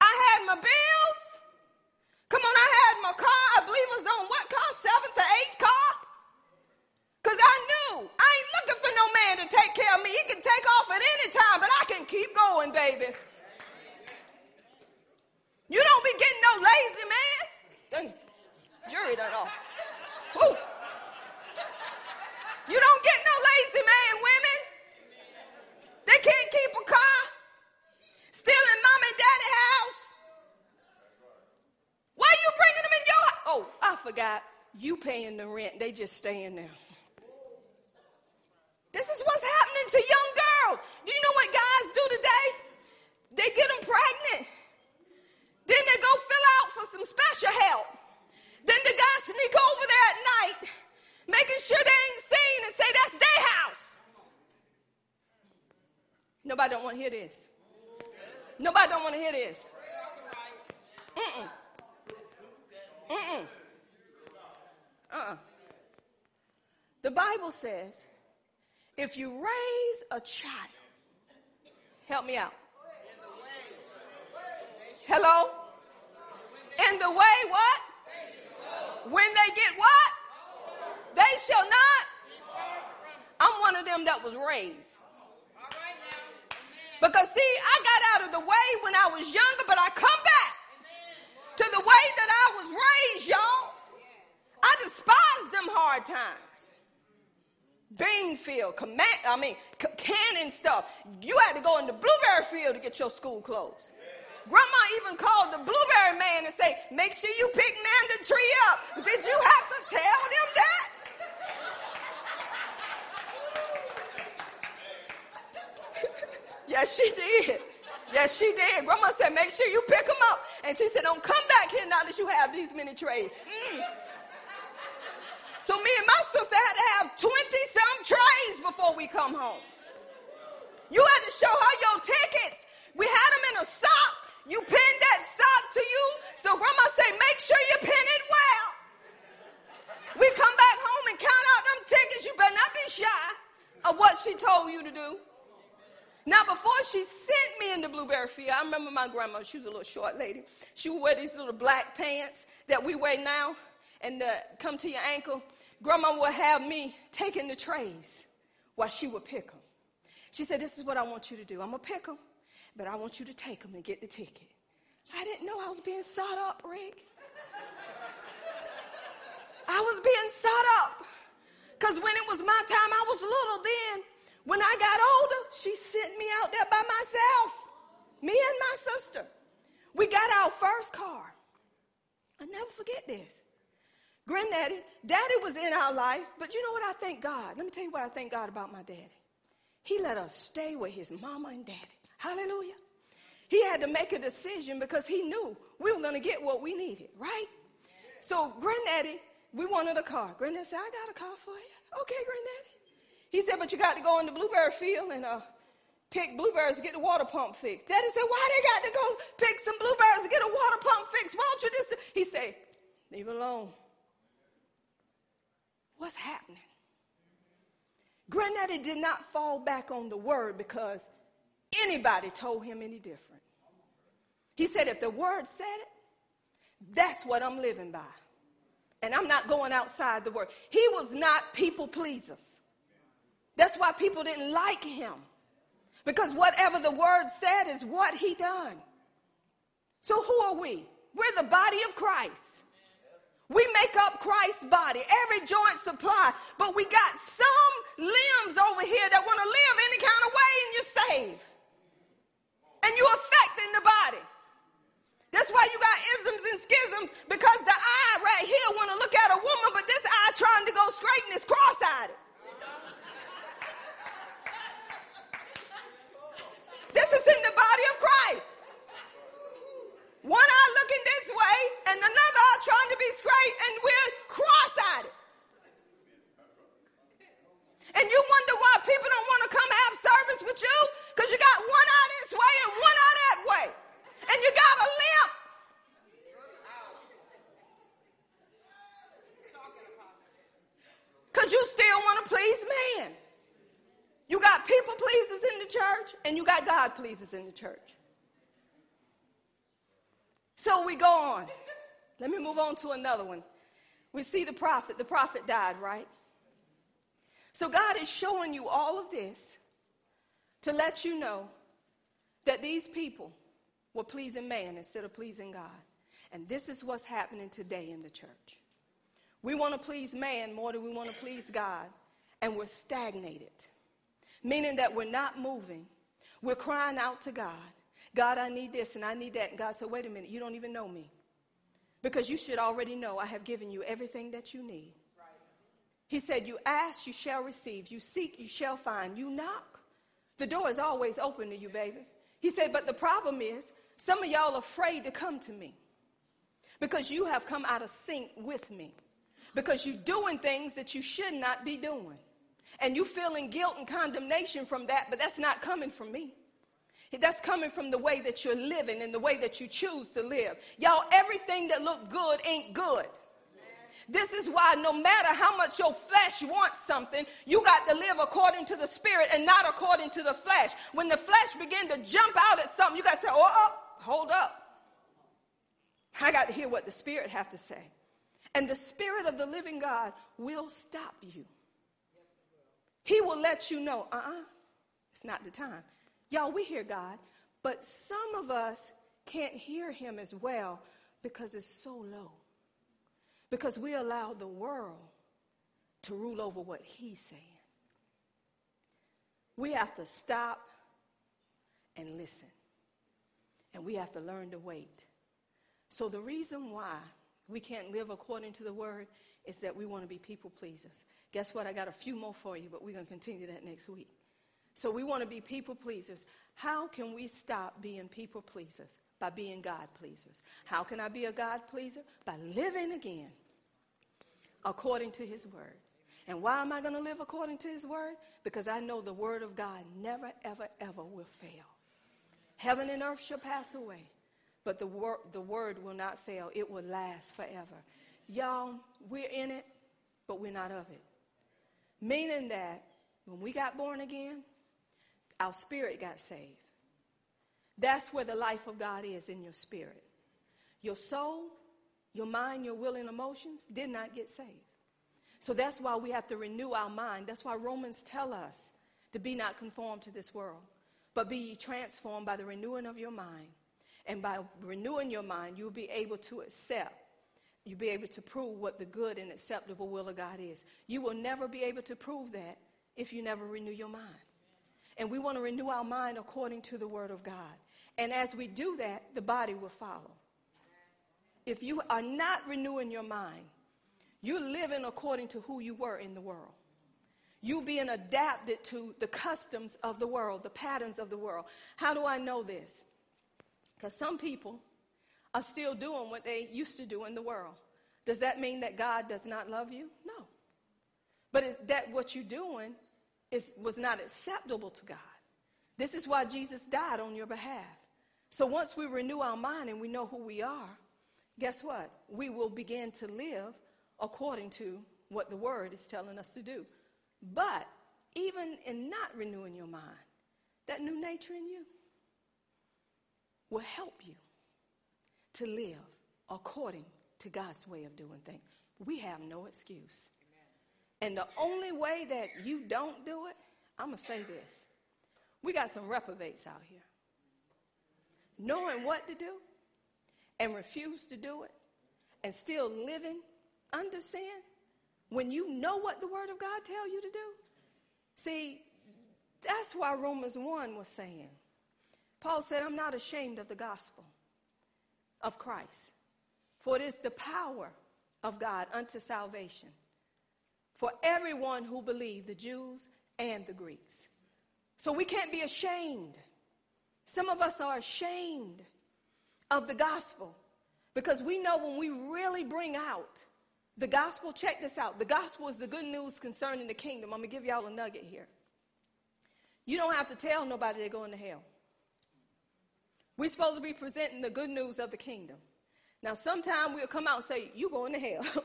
I had my bills. Come on, I had my car. I believe it was on what car? Seventh or eighth car? Because I knew I ain't looking for no man to take care of me. He can take off at any time, but I can keep going, baby. You don't be getting no lazy man. Done, jury done off. Woo. You don't get no lazy man, women. They can't keep a car. Still in mom and daddy house. Why you bringing them in your house? Oh, I forgot. You paying the rent. They just staying there. This is what's happening to young girls. Do you know what guys do today? They get them pregnant. Then they go fill out for some special help. Then the guys sneak over there at night, making sure they ain't seen and say that's their house. Nobody don't want to hear this. Nobody don't want to hear this. Mm-mm. Mm-mm. Uh-uh. The Bible says if you raise a child, help me out. Hello? In the way what? When they get what? They shall not. I'm one of them that was raised. Because see, I got out of the way when I was younger, but I come back to the way that I was raised, y'all. I despise them hard times. Bean field, command, I mean, c- stuff. You had to go in the blueberry field to get your school clothes. Grandma even called the blueberry man and say, make sure you pick Nanda tree up. Did you have to tell them that? yes, she did. Yes, she did. Grandma said, make sure you pick them up. And she said, don't come back here now that you have these many trays. Mm. So me and my sister had to have 20 some trays before we come home. You had to show her your tickets. We had them in a sock. You pinned that sock to you. So grandma say, make sure you pin it well. We come back home and count out them tickets. You better not be shy of what she told you to do. Now, before she sent me in the blueberry field, I remember my grandma, she was a little short lady. She would wear these little black pants that we wear now and uh, come to your ankle. Grandma would have me taking the trays while she would pick them. She said, This is what I want you to do. I'm going to pick them, but I want you to take them and get the ticket. I didn't know I was being sought up, Rick. I was being sought up. Because when it was my time, I was little then. When I got older, she sent me out there by myself, me and my sister. We got our first car. I never forget this. Granddaddy, daddy was in our life, but you know what I thank God? Let me tell you what I thank God about my daddy. He let us stay with his mama and daddy. Hallelujah. He had to make a decision because he knew we were going to get what we needed, right? So, Granddaddy, we wanted a car. Granddaddy said, I got a car for you. Okay, Granddaddy. He said, but you got to go in the blueberry field and uh, pick blueberries to get the water pump fixed. Daddy said, why they got to go pick some blueberries to get a water pump fixed? Why don't you just... He said, leave it alone. What's happening? Granddaddy did not fall back on the word because anybody told him any different. He said, if the word said it, that's what I'm living by. And I'm not going outside the word. He was not people pleasers. That's why people didn't like him. Because whatever the word said is what he done. So who are we? We're the body of Christ. We make up Christ's body, every joint supply, but we got some limbs over here that want to live any kind of way and you're saved. And you're affecting the body. That's why you got isms and schisms because the eye right here want to look at a woman, but this eye trying to go straight and is cross-eyed. this is in the body of Christ. One eye looking this way and another eye trying to be straight and we're cross-eyed. And you wonder why people don't want to come have service with you because you got one eye this way and one eye that way and you got a limp. Because you still want to please man. You got people pleasers in the church, and you got God pleasers in the church. We go on. Let me move on to another one. We see the prophet. The prophet died, right? So God is showing you all of this to let you know that these people were pleasing man instead of pleasing God. And this is what's happening today in the church. We want to please man more than we want to please God, and we're stagnated, meaning that we're not moving. We're crying out to God, God, I need this and I need that. And God said, wait a minute, you don't even know me. Because you should already know I have given you everything that you need. He said, You ask, you shall receive. You seek, you shall find. You knock. The door is always open to you, baby. He said, But the problem is, some of y'all are afraid to come to me because you have come out of sync with me. Because you're doing things that you should not be doing. And you feeling guilt and condemnation from that, but that's not coming from me. That's coming from the way that you're living and the way that you choose to live. Y'all, everything that look good ain't good. This is why no matter how much your flesh wants something, you got to live according to the spirit and not according to the flesh. When the flesh begin to jump out at something, you got to say, oh, oh, hold up. I got to hear what the spirit have to say. And the spirit of the living God will stop you. He will let you know, uh-uh, it's not the time. Y'all, we hear God, but some of us can't hear him as well because it's so low. Because we allow the world to rule over what he's saying. We have to stop and listen. And we have to learn to wait. So the reason why we can't live according to the word is that we want to be people pleasers. Guess what? I got a few more for you, but we're going to continue that next week. So we want to be people pleasers. How can we stop being people pleasers? By being God pleasers. How can I be a God pleaser? By living again according to his word. And why am I going to live according to his word? Because I know the word of God never, ever, ever will fail. Heaven and earth shall pass away, but the, wor- the word will not fail. It will last forever. Y'all, we're in it, but we're not of it. Meaning that when we got born again, our spirit got saved. That's where the life of God is in your spirit. Your soul, your mind, your will, and emotions did not get saved. So that's why we have to renew our mind. That's why Romans tell us to be not conformed to this world, but be transformed by the renewing of your mind. And by renewing your mind, you'll be able to accept, you'll be able to prove what the good and acceptable will of God is. You will never be able to prove that if you never renew your mind. And we want to renew our mind according to the Word of God. And as we do that, the body will follow. If you are not renewing your mind, You're living according to who you were in the world. You being adapted to the customs of the world, the patterns of the world. How do I know this? Because some people are still doing what they used to do in the world. Does that mean that God does not love you? No. But is that what you're doing is, was not acceptable to God. This is why Jesus died on your behalf. So once we renew our mind and we know who we are, guess what? We will begin to live according to what the word is telling us to do. But even in not renewing your mind, that new nature in you will help you to live according to God's way of doing things. We have no excuse. And the only way that you don't do it, I'm going to say this. We got some reprobates out here. Knowing what to do and refuse to do it and still living under sin when you know what the word of God tell you to do. See, that's why Romans 1 was saying. Paul said, I'm not ashamed of the gospel of Christ, for it is the power of God unto salvation for everyone who believed, the Jews and the Greeks. So we can't be ashamed. Some of us are ashamed of the gospel because we know when we really bring out the gospel, check this out. The gospel is the good news concerning the kingdom. I'm going to give y'all a nugget here. You don't have to tell nobody they're going to hell. We're supposed to be presenting the good news of the kingdom. Now, sometime we'll come out and say, You're going to hell.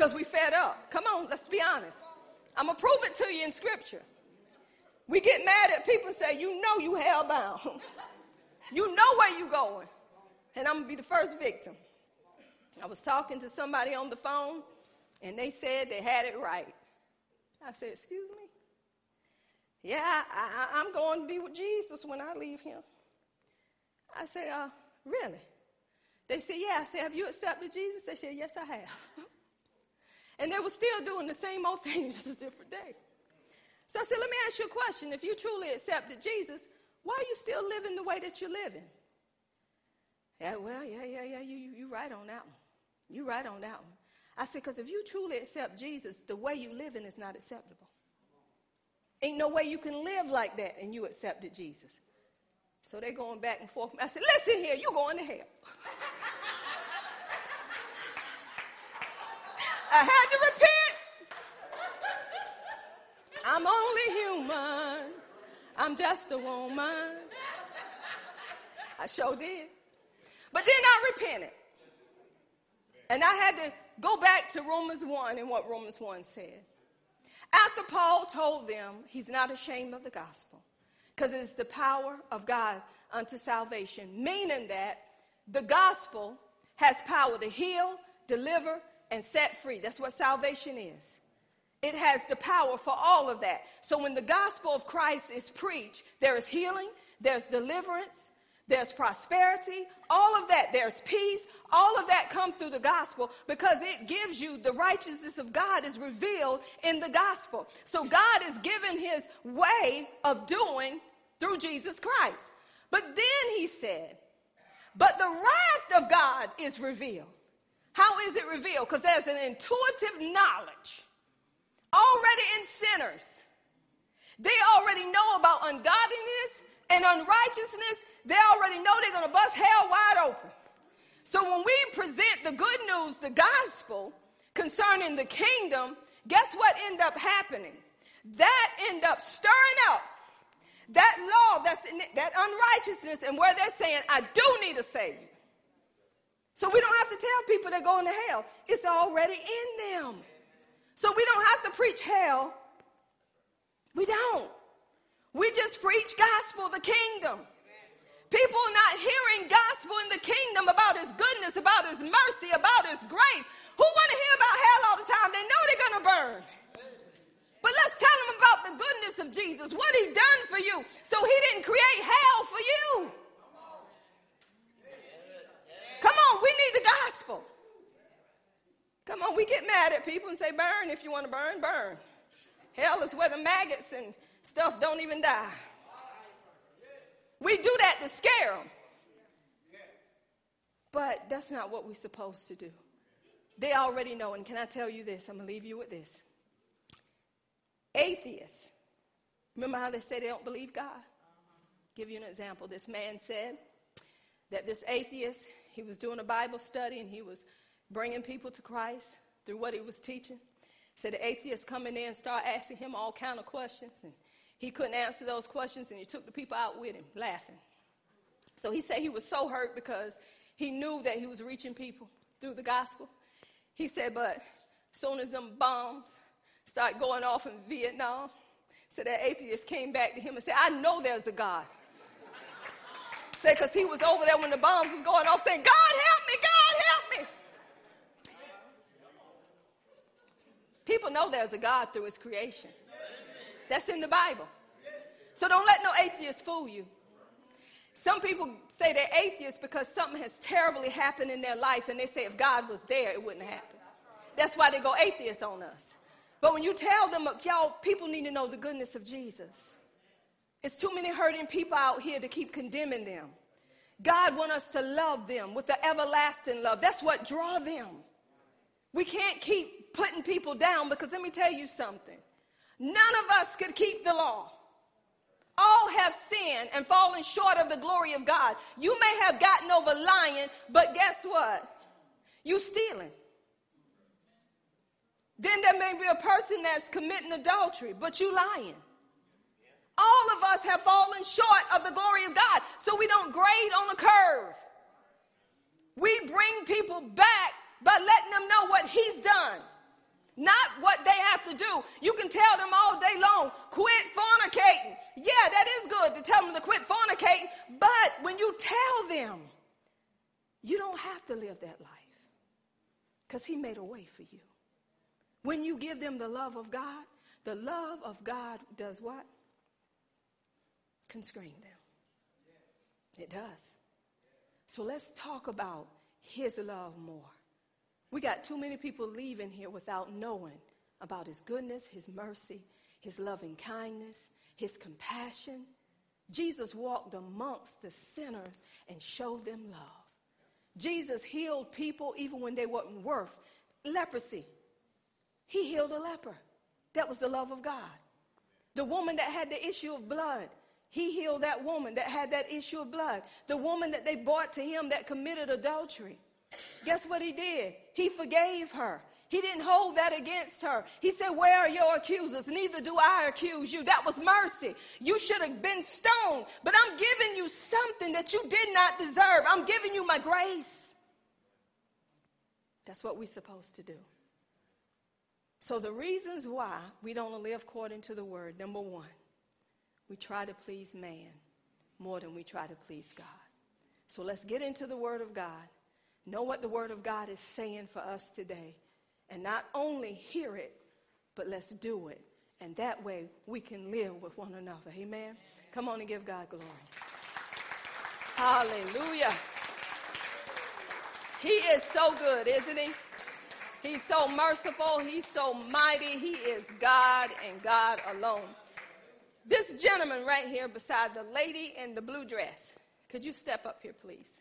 Because we fed up. Come on, let's be honest. I'm going to prove it to you in scripture. We get mad at people and say, You know you hell bound. you know where you going. And I'm going to be the first victim. I was talking to somebody on the phone, and they said they had it right. I said, Excuse me? Yeah, I, am going to be with Jesus when I leave him. I said, uh, Really? They said, Yeah. I said, Have you accepted Jesus? They said, Yes, I have. and they were still doing the same old thing, just a different day. So I said, Let me ask you a question. If you truly accepted Jesus, why are you still living the way that you're living? Yeah, well, yeah, yeah, yeah, you, you, you right on that one. You right on that one. I said, because if you truly accept Jesus, the way you living is not acceptable. Ain't no way you can live like that and you accepted Jesus. So they're going back and forth. I said, listen here, you going to hell. I had to repent. I'm only human. I'm just a woman. I sure did. But then I repented. And I had to go back to Romans 1 and what Romans 1 said. After Paul told them he's not ashamed of the gospel, because it's the power of God unto salvation, meaning that the gospel has power to heal, deliver, and set free. That's what salvation is. It has the power for all of that. So when the gospel of Christ is preached, there is healing, there's deliverance, there's prosperity, all of that. There's peace. All of that come through the gospel because it gives you the righteousness of God is revealed in the gospel. So God is given his way of doing through Jesus Christ. But then he said, but the wrath of God is revealed. How is it revealed? Because there's an intuitive knowledge already in sinners. They already know about ungodliness and unrighteousness they already know they're going to bust hell wide open. So when we present the good news, the gospel concerning the kingdom, guess what end up happening? That end up stirring up that law, that's that unrighteousness, and where they're saying, I do need a savior. So we don't have to tell people they're going to hell. It's already in them. So we don't have to preach hell. We don't. We just preach gospel, the kingdom. People not hearing gospel in the kingdom about his goodness, about his mercy, about his grace. Who want to hear about hell all the time? They know they're going to burn. But let's tell them about the goodness of Jesus, what he done for you. So he didn't create hell for you. Come on, we need the gospel. Come on, we get mad at people and say, burn if you want to burn, burn. Hell is where the maggots and stuff don't even die. We do that to scare them. But that's not what we're supposed to do. They already know. And can I tell you this? I'm going to leave you with this. Atheists, remember how they say they don't believe God? Give you an example. This man said that this atheist, he was doing a Bible study and he was bringing people to Christ through what he was teaching. Said the atheist coming in and start asking him all kind of questions, and he couldn't answer those questions, and he took the people out with him, laughing. So he said he was so hurt because he knew that he was reaching people through the gospel. He said, but soon as them bombs start going off in Vietnam, so that atheist came back to him and said, I know there's a God. Said, because he was over there when the bombs was going off saying, God help me, God help me. People know there's a God through his creation. That's in the Bible. So don't let no atheist fool you. Some people say they're atheists because something has terribly happened in their life and they say if God was there, it wouldn't happen. That's why they go atheists on us. But when you tell them, y'all, people need to know the goodness of Jesus. It's too many hurting people out here to keep condemning them. God wants us to love them with the everlasting love. That's what draw them. We can't keep putting people down because let me tell you something. None of us could keep the law all have sinned and fallen short of the glory of God. You may have gotten over lying, but guess what? You stealing. Then there may be a person that's committing adultery, but you lying. All of us have fallen short of the glory of God, so we don't grade on the curve. We bring people back by letting them know what He's done not what they have to do. You can tell them all day long, quit fornicating. Yeah, that is good to tell them to quit fornicating, but when you tell them, you don't have to live that life because He made a way for you. When you give them the love of God, the love of God does what? Constrain them. It does. So let's talk about His love more. We got too many people leaving here without knowing about his goodness, his mercy, his loving kindness, his compassion. Jesus walked amongst the sinners and showed them love. Jesus healed people even when they weren't worth leprosy. He healed a leper. That was the love of God. The woman that had the issue of blood, he healed that woman that had that issue of blood. The woman that they brought to him that committed adultery. Guess what he did? He forgave her. He didn't hold that against her. He said, Where are your accusers? Neither do I accuse you. That was mercy. You should have been stoned, but I'm giving you something that you did not deserve. I'm giving you my grace. That's what we're supposed to do. So, the reasons why we don't live according to the word number one, we try to please man more than we try to please God. So, let's get into the word of God know what the Word of God is saying for us today. And not only hear it, but let's do it. And that way we can live with one another. Amen. Come on and give God glory. Hallelujah. He is so good, isn't he? He's so merciful. He's so mighty. He is God and God alone. This gentleman right here beside the lady in the blue dress, could you step up here, please?